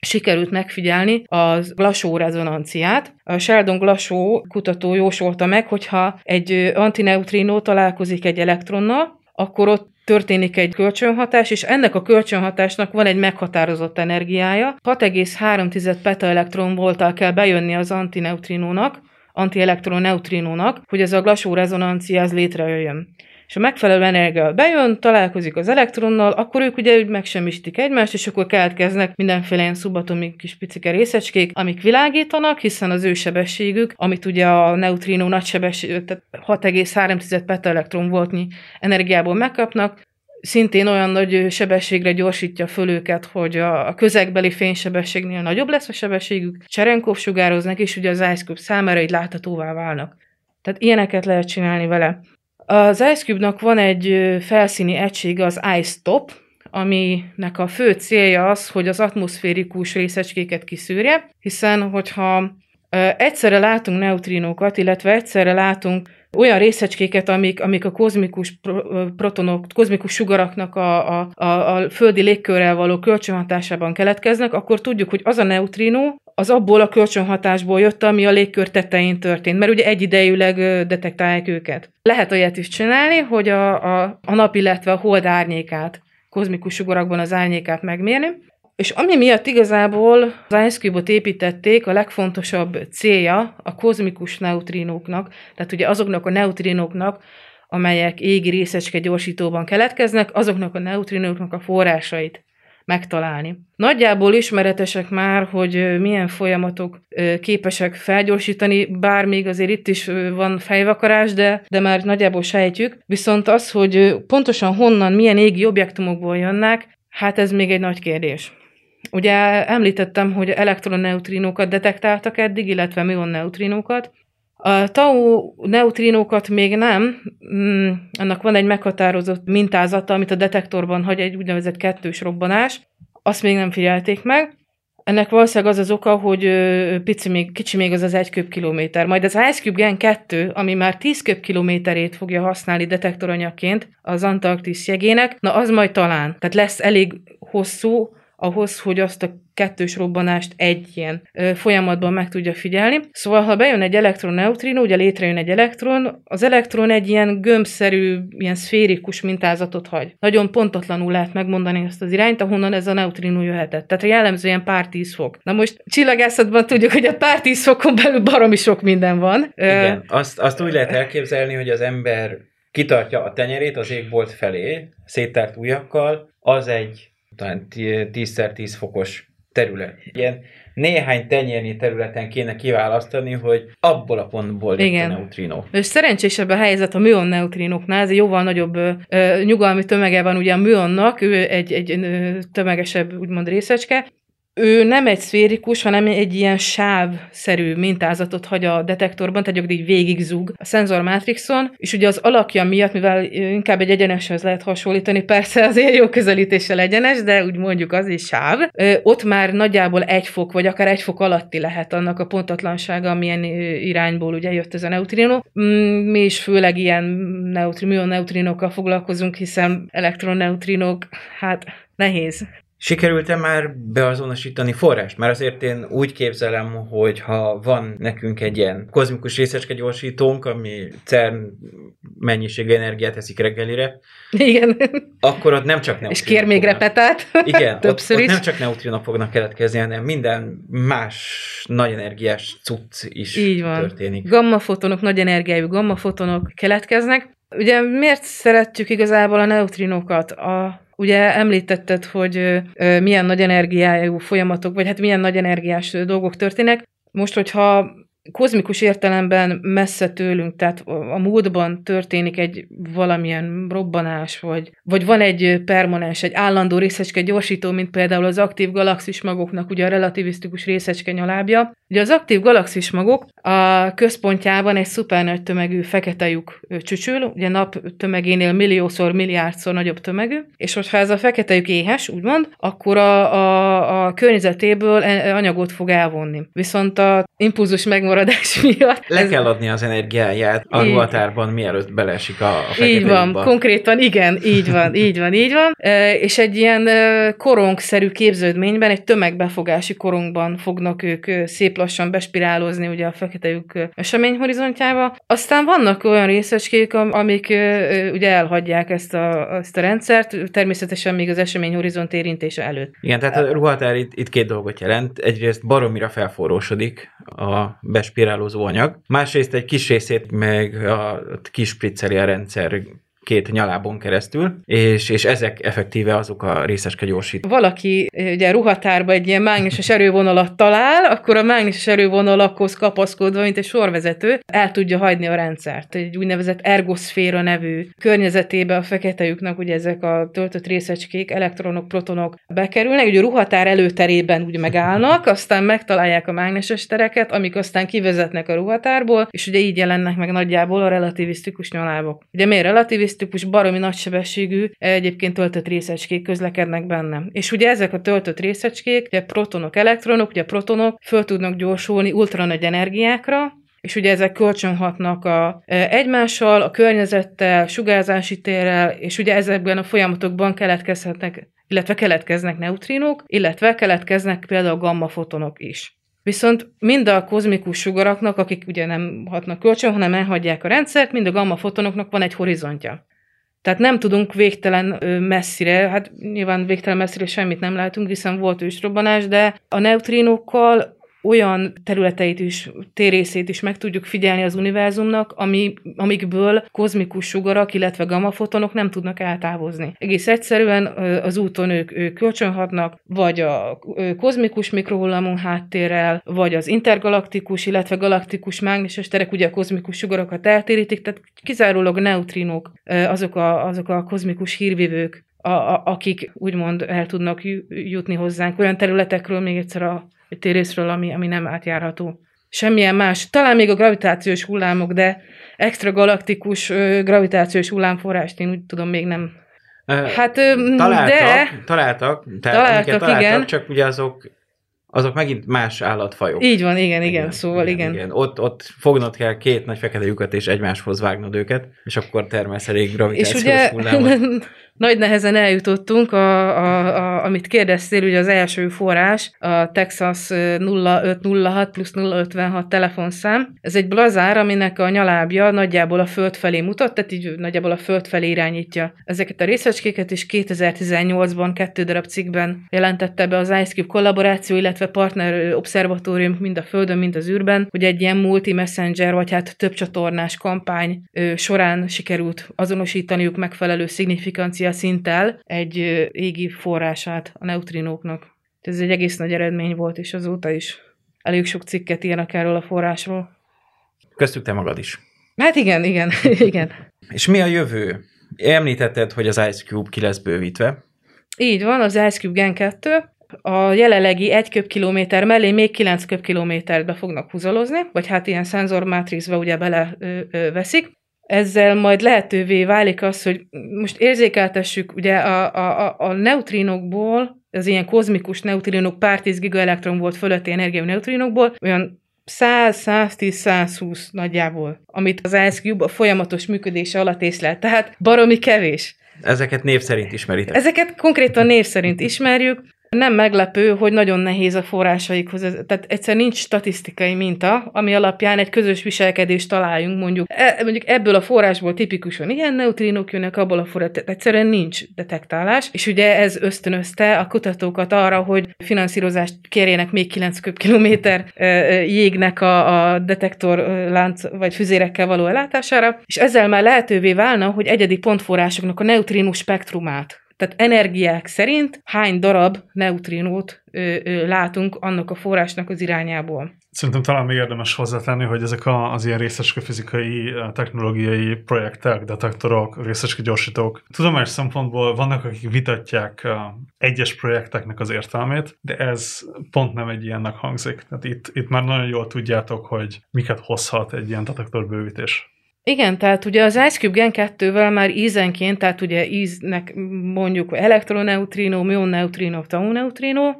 sikerült megfigyelni az Glashow rezonanciát. A Sheldon Glashow kutató jósolta meg, hogyha egy antineutrino találkozik egy elektronnal, akkor ott történik egy kölcsönhatás, és ennek a kölcsönhatásnak van egy meghatározott energiája. 6,3 petaelektron volttal kell bejönni az antineutrinónak, antielektron neutrinónak, hogy ez a glasó rezonancia az létrejöjjön. És a megfelelő energia bejön, találkozik az elektronnal, akkor ők ugye megsemmisítik egymást, és akkor keletkeznek mindenféle ilyen szubatomik kis picike részecskék, amik világítanak, hiszen az ő sebességük, amit ugye a neutrino nagy sebesség, tehát 6,3 petaelektron voltnyi energiából megkapnak, szintén olyan nagy sebességre gyorsítja föl őket, hogy a közegbeli fénysebességnél nagyobb lesz a sebességük, Cserenkov sugároznak, és ugye az IceCube számára így láthatóvá válnak. Tehát ilyeneket lehet csinálni vele. Az IceCube-nak van egy felszíni egysége, az iStop, aminek a fő célja az, hogy az atmoszférikus részecskéket kiszűrje, hiszen hogyha Egyszerre látunk neutrinókat, illetve egyszerre látunk olyan részecskéket, amik, amik a kozmikus protonok, kozmikus sugaraknak a, a, a, a földi légkörrel való kölcsönhatásában keletkeznek, akkor tudjuk, hogy az a neutrinó, az abból a kölcsönhatásból jött, ami a légkör tetején történt, mert ugye egyidejűleg detektálják őket. Lehet olyat is csinálni, hogy a, a, a nap, illetve a hold árnyékát, kozmikus sugarakban az árnyékát megmérni, és ami miatt igazából az Ice Cube-ot építették, a legfontosabb célja a kozmikus neutrinóknak, tehát ugye azoknak a neutrinóknak, amelyek égi részecske gyorsítóban keletkeznek, azoknak a neutrinóknak a forrásait megtalálni. Nagyjából ismeretesek már, hogy milyen folyamatok képesek felgyorsítani, bár még azért itt is van fejvakarás, de, de már nagyjából sejtjük. Viszont az, hogy pontosan honnan, milyen égi objektumokból jönnek, hát ez még egy nagy kérdés. Ugye említettem, hogy elektronneutrinókat detektáltak eddig, illetve neutrinókat. A tau neutrinókat még nem, mm, annak van egy meghatározott mintázata, amit a detektorban hagy egy úgynevezett kettős robbanás, azt még nem figyelték meg. Ennek valószínűleg az az oka, hogy pici még, kicsi még az az egy köbkilométer. Majd az Ice Cube Gen 2, ami már 10 köbkilométerét fogja használni detektoranyagként az Antarktisz jegének, na az majd talán. Tehát lesz elég hosszú, ahhoz, hogy azt a kettős robbanást egy ilyen folyamatban meg tudja figyelni. Szóval, ha bejön egy elektron-neutrino, ugye létrejön egy elektron, az elektron egy ilyen gömbszerű, ilyen szférikus mintázatot hagy. Nagyon pontatlanul lehet megmondani ezt az irányt, ahonnan ez a neutrino jöhetett. Tehát jellemzően pár tíz fok. Na most csillagászatban tudjuk, hogy a pár tíz fokon belül baromi sok minden van. Igen, azt, azt úgy lehet elképzelni, hogy az ember kitartja a tenyerét az égbolt felé, széttárt ujjakkal, az egy talán 10x10 fokos terület. Ilyen néhány tenyérnyi területen kéne kiválasztani, hogy abból a pontból Igen. a neutrino. És szerencsésebb a helyzet a műon neutrinoknál, ez jóval nagyobb ö, nyugalmi tömege van ugye a műonnak, ő egy, egy ö, tömegesebb úgymond részecske, ő nem egy szférikus, hanem egy ilyen sávszerű mintázatot hagy a detektorban, tehát így végig zúg a szenzormátrixon, és ugye az alakja miatt, mivel inkább egy egyeneshez lehet hasonlítani, persze azért jó közelítéssel egyenes, de úgy mondjuk az is sáv, ott már nagyjából egy fok, vagy akár egy fok alatti lehet annak a pontatlansága, amilyen irányból ugye jött ez a neutrino. Mm, mi is főleg ilyen neutri, neutrinokkal foglalkozunk, hiszen elektroneutrinok, hát nehéz. Sikerült-e már beazonosítani forrást? Mert azért én úgy képzelem, hogy ha van nekünk egy ilyen kozmikus részecske gyorsítónk, ami CERN mennyiség energiát eszik reggelire, igen. akkor ott nem csak És kér még repetát. Igen, (laughs) Többször ott, is. ott nem csak neutrinok fognak keletkezni, hanem minden más nagy energiás cucc is Így van. történik. Gammafotonok, nagy energiájú gammafotonok keletkeznek. Ugye miért szeretjük igazából a neutrinokat? A Ugye említetted, hogy milyen nagy energiájú folyamatok, vagy hát milyen nagy energiás dolgok történnek. Most, hogyha kozmikus értelemben messze tőlünk, tehát a múltban történik egy valamilyen robbanás, vagy, vagy van egy permanens, egy állandó részecske gyorsító, mint például az aktív galaxis magoknak ugye a relativisztikus részecske nyalábja. Ugye az aktív galaxis magok a központjában egy szuper nagy tömegű fekete lyuk csücsül, ugye nap tömegénél milliószor, milliárdszor nagyobb tömegű, és hogyha ez a fekete lyuk éhes, úgymond, akkor a, a, a környezetéből e, anyagot fog elvonni. Viszont a impulzus megmarad maradás (laughs) miatt. Le ez... kell adni az energiáját a ruhatárban, mielőtt beleesik a, a Így van, lyukba. konkrétan igen, így van, (laughs) így van, így van. És egy ilyen korongszerű képződményben, egy tömegbefogási korongban fognak ők szép lassan bespirálozni ugye a fekete lyuk eseményhorizontjába. Aztán vannak olyan részecskék, amik ugye elhagyják ezt a, ezt a rendszert, természetesen még az eseményhorizont érintése előtt. Igen, tehát a ruhatár itt, itt két dolgot jelent. Egyrészt baromira felforrósodik a bes spirálózó anyag, másrészt egy kis részét meg a kispricceli a rendszer két nyalábon keresztül, és, és ezek effektíve azok a részeske gyorsít. Valaki ugye ruhatárba egy ilyen mágneses erővonalat talál, akkor a mágneses erővonalakhoz kapaszkodva, mint egy sorvezető, el tudja hagyni a rendszert. Egy úgynevezett ergoszféra nevű környezetébe a fekete lyuknak ugye ezek a töltött részecskék, elektronok, protonok bekerülnek, ugye a ruhatár előterében úgy megállnak, aztán megtalálják a mágneses tereket, amik aztán kivezetnek a ruhatárból, és ugye így jelennek meg nagyjából a relativisztikus nyalábok. Ugye miért relativisztikus? Elosztikus, baromi nagysebességű, egyébként töltött részecskék közlekednek benne. És ugye ezek a töltött részecskék, ugye protonok, elektronok, ugye protonok föl tudnak gyorsulni ultranagy energiákra, és ugye ezek kölcsönhatnak a, e, egymással, a környezettel, sugárzási térrel, és ugye ezekben a folyamatokban keletkezhetnek, illetve keletkeznek neutrinók, illetve keletkeznek például gamma fotonok is. Viszont mind a kozmikus sugaraknak, akik ugye nem hatnak kölcsön, hanem elhagyják a rendszert, mind a gamma fotonoknak van egy horizontja. Tehát nem tudunk végtelen messzire, hát nyilván végtelen messzire semmit nem látunk, hiszen volt ősrobbanás, de a neutrinókkal olyan területeit is, térészét is meg tudjuk figyelni az univerzumnak, ami, amikből kozmikus sugarak, illetve gammafotonok nem tudnak eltávozni. Egész egyszerűen az úton ők, ők kölcsönhatnak, vagy a kozmikus mikrohullamú háttérrel, vagy az intergalaktikus, illetve galaktikus mágneses terek ugye a kozmikus sugarakat eltérítik, tehát kizárólag neutrinok, azok a, azok a kozmikus hírvivők, a, a, akik úgymond el tudnak jutni hozzánk olyan területekről, még egyszer a egy térészről, ami, ami nem átjárható. Semmilyen más. Talán még a gravitációs hullámok, de extra galaktikus gravitációs hullámforrást én úgy tudom még nem. Hát, találtak, de... találtak, tehát találtak, találtak, igen. csak ugye azok azok megint más állatfajok. Így van, igen, igen, igen szóval igen. igen. igen. Ott, ott fognod kell két nagy fekete lyukat, és egymáshoz vágnod őket, és akkor termelsz elég gravitációs és ugye, hullámot. (laughs) nagy nehezen eljutottunk, a, a, a, amit kérdeztél, ugye az első forrás, a Texas 0506 plusz 056 telefonszám. Ez egy blazár, aminek a nyalábja nagyjából a föld felé mutat, tehát így nagyjából a föld felé irányítja ezeket a részecskéket, és 2018-ban kettő darab cikkben jelentette be az IceCube kollaboráció, illetve partner obszervatórium mind a Földön, mind az űrben, hogy egy ilyen multi-messenger, vagy hát több csatornás kampány során sikerült azonosítaniuk megfelelő szignifikáció frekvencia szinttel egy égi forrását a neutrinóknak. Ez egy egész nagy eredmény volt, és azóta is elég sok cikket írnak erről a forrásról. Köztük te magad is. Hát igen, igen, (laughs) igen. És mi a jövő? Említetted, hogy az Ice Cube ki lesz bővítve. Így van, az Ice Cube Gen 2. A jelenlegi egy köbkilométer mellé még 9 köbkilométert be fognak húzalozni, vagy hát ilyen szenzormátrixbe ugye bele ö, ö, veszik ezzel majd lehetővé válik az, hogy most érzékeltessük, ugye a, a, a neutrinokból, az ilyen kozmikus neutrinok pár 10 gigaelektron volt fölötti energiájú neutrinokból, olyan 100-110-120 nagyjából, amit az Ice Cube a folyamatos működése alatt észlelt. Tehát baromi kevés. Ezeket név szerint ismeritek? Ezeket konkrétan név szerint ismerjük. Nem meglepő, hogy nagyon nehéz a forrásaikhoz. Tehát egyszer nincs statisztikai minta, ami alapján egy közös viselkedést találjunk, mondjuk, e, mondjuk ebből a forrásból tipikusan ilyen neutrinok jönnek, abból a forrásból, egyszerűen nincs detektálás, és ugye ez ösztönözte a kutatókat arra, hogy finanszírozást kérjenek még 9 köbkilométer jégnek a, a detektor lánc vagy füzérekkel való ellátására, és ezzel már lehetővé válna, hogy egyedi pontforrásoknak a neutrinus spektrumát tehát energiák szerint hány darab neutrinót ö, ö, látunk annak a forrásnak az irányából. Szerintem talán még érdemes hozzátenni, hogy ezek a, az ilyen részecske fizikai, technológiai projektek, detektorok, részecske gyorsítók, tudományos szempontból vannak, akik vitatják egyes projekteknek az értelmét, de ez pont nem egy ilyennek hangzik. Tehát itt, itt már nagyon jól tudjátok, hogy miket hozhat egy ilyen detektorbővítés. Igen, tehát ugye az Ice Cube Gen 2-vel már ízenként, tehát ugye íznek mondjuk elektroneutrino, mioneutrino, tauneutrino,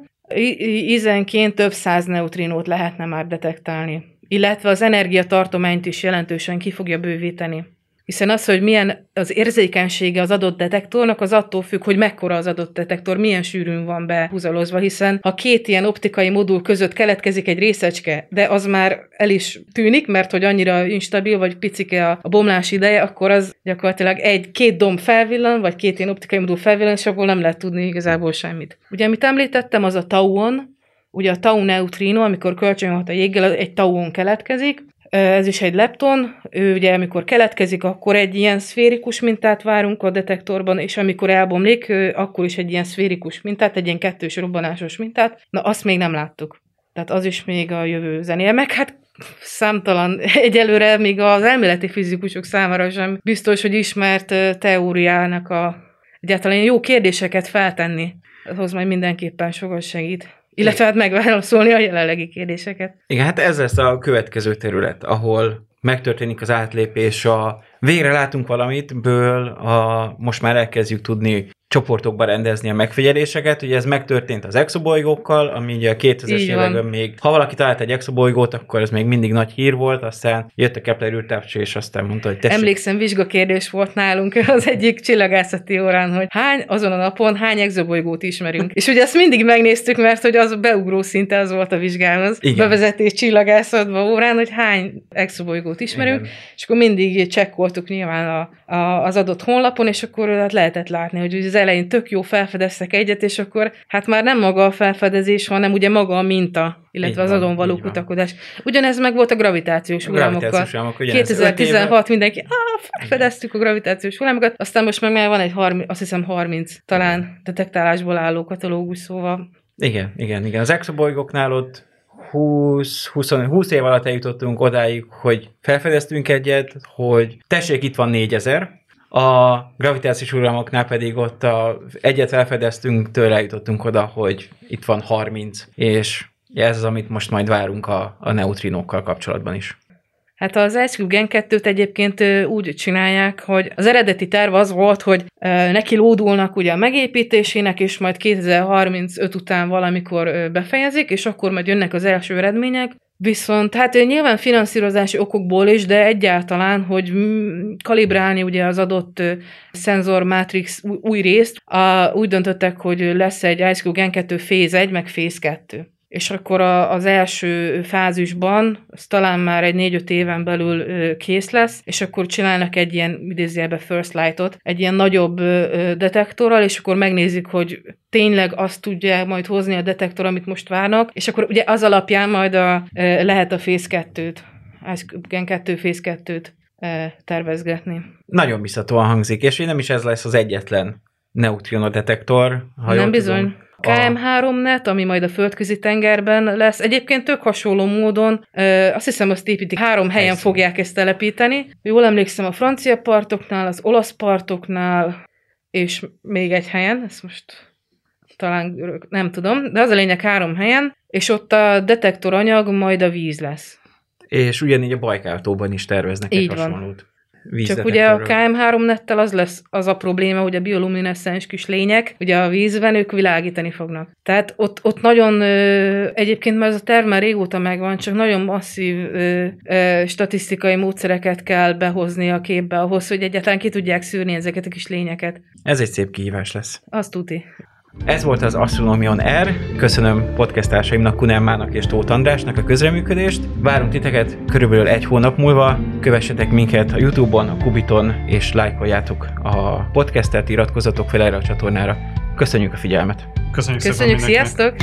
ízenként több száz neutrinót lehetne már detektálni. Illetve az energiatartományt is jelentősen ki fogja bővíteni. Hiszen az, hogy milyen az érzékenysége az adott detektornak, az attól függ, hogy mekkora az adott detektor, milyen sűrűn van behúzalozva, hiszen ha két ilyen optikai modul között keletkezik egy részecske, de az már el is tűnik, mert hogy annyira instabil, vagy picike a, a bomlás ideje, akkor az gyakorlatilag egy-két domb felvillan, vagy két ilyen optikai modul felvillan, és abból nem lehet tudni igazából semmit. Ugye, amit említettem, az a tauon, ugye a tau neutrino, amikor kölcsönhat a jéggel, egy tauon keletkezik, ez is egy lepton, ő ugye amikor keletkezik, akkor egy ilyen szférikus mintát várunk a detektorban, és amikor elbomlik, akkor is egy ilyen szférikus mintát, egy ilyen kettős robbanásos mintát. Na, azt még nem láttuk. Tehát az is még a jövő zenéje. Meg hát számtalan, (laughs) egyelőre még az elméleti fizikusok számára sem biztos, hogy ismert teóriának a egyáltalán jó kérdéseket feltenni. Ahhoz majd mindenképpen sokat segít. Illetve hát megválaszolni a jelenlegi kérdéseket. Igen, hát ez lesz a következő terület, ahol megtörténik az átlépés a végre látunk valamit, ből a, most már elkezdjük tudni csoportokba rendezni a megfigyeléseket. Ugye ez megtörtént az exobolygókkal, ami ugye a 2000-es Így van. években még, ha valaki talált egy exobolygót, akkor ez még mindig nagy hír volt, aztán jött a Kepler űrtávcső, és aztán mondta, hogy tessék, Emlékszem, vizsgakérdés volt nálunk (laughs) az egyik csillagászati órán, hogy hány azon a napon hány exobolygót ismerünk. És ugye ezt mindig megnéztük, mert hogy az beugró szinte az volt a vizsgához. Igen. Bevezetés csillagászatba órán, hogy hány exobolygót ismerünk, Igen. és akkor mindig csekkoltuk nyilván a, a, az adott honlapon, és akkor hát lehetett látni, hogy az elején tök jó felfedeztek egyet, és akkor hát már nem maga a felfedezés, hanem ugye maga a minta, illetve Így az azon való kutakodás. Ugyanez meg volt a gravitációs hullámokkal. gravitációs hullámok, ugyanez. Öt éve- 2016 mindenki, ah, felfedeztük a gravitációs hullámokat, aztán most meg már van egy 30, azt hiszem 30 talán detektálásból álló katalógus, szóval Igen, igen, igen. Az exobolygóknál ott 20, 20, 20 év alatt eljutottunk odáig, hogy felfedeztünk egyet, hogy tessék, itt van 4000, a gravitációs hullámoknál pedig ott a, egyet felfedeztünk, tőle eljutottunk oda, hogy itt van 30, és ez az, amit most majd várunk a, a neutrinókkal kapcsolatban is. Hát az Ice Cube Gen 2-t egyébként úgy csinálják, hogy az eredeti terv az volt, hogy neki lódulnak ugye a megépítésének, és majd 2035 után valamikor befejezik, és akkor majd jönnek az első eredmények. Viszont hát nyilván finanszírozási okokból is, de egyáltalán, hogy kalibrálni ugye az adott szenzor matrix új részt, a, úgy döntöttek, hogy lesz egy Ice Cube Gen 2 Phase 1, meg Phase 2 és akkor a, az első fázisban, az talán már egy négy-öt éven belül kész lesz, és akkor csinálnak egy ilyen, idézőjelbe first light-ot, egy ilyen nagyobb detektorral, és akkor megnézik, hogy tényleg azt tudja majd hozni a detektor, amit most várnak, és akkor ugye az alapján majd a, lehet a Phase 2-t, Ice Cube Gen 2 Phase 2-t ö, tervezgetni. Nagyon biztatóan hangzik, és nem is ez lesz az egyetlen neutrino detektor. Ha Nem bizony. Tudom. A- KM3-net, ami majd a földközi tengerben lesz. Egyébként tök hasonló módon, ö, azt hiszem azt építik, három helyen Helyszín. fogják ezt telepíteni. Jól emlékszem a francia partoknál, az olasz partoknál, és még egy helyen, ezt most talán nem tudom, de az a lényeg három helyen, és ott a detektoranyag majd a víz lesz. És ugyanígy a Bajkáltóban is terveznek Így egy van. hasonlót. Csak ugye a vízdetektorral. KM3 nettel az lesz az a probléma, hogy a biolumineszcens kis lények, ugye a vízben ők világítani fognak. Tehát ott, ott nagyon, ö, egyébként már ez a terv már régóta megvan, csak nagyon masszív ö, ö, statisztikai módszereket kell behozni a képbe ahhoz, hogy egyáltalán ki tudják szűrni ezeket a kis lényeket. Ez egy szép kihívás lesz. Azt tuti. Ez volt az Astronomion R. Köszönöm podcasttársaimnak, Kunemmának és Tóth Andrásnak a közreműködést. Várunk titeket körülbelül egy hónap múlva. Kövessetek minket a Youtube-on, a Kubiton, és lájkoljátok a podcastet, iratkozzatok fel erre a csatornára. Köszönjük a figyelmet! Köszönjük, Köszönjük, szépen mindenkinek. sziasztok!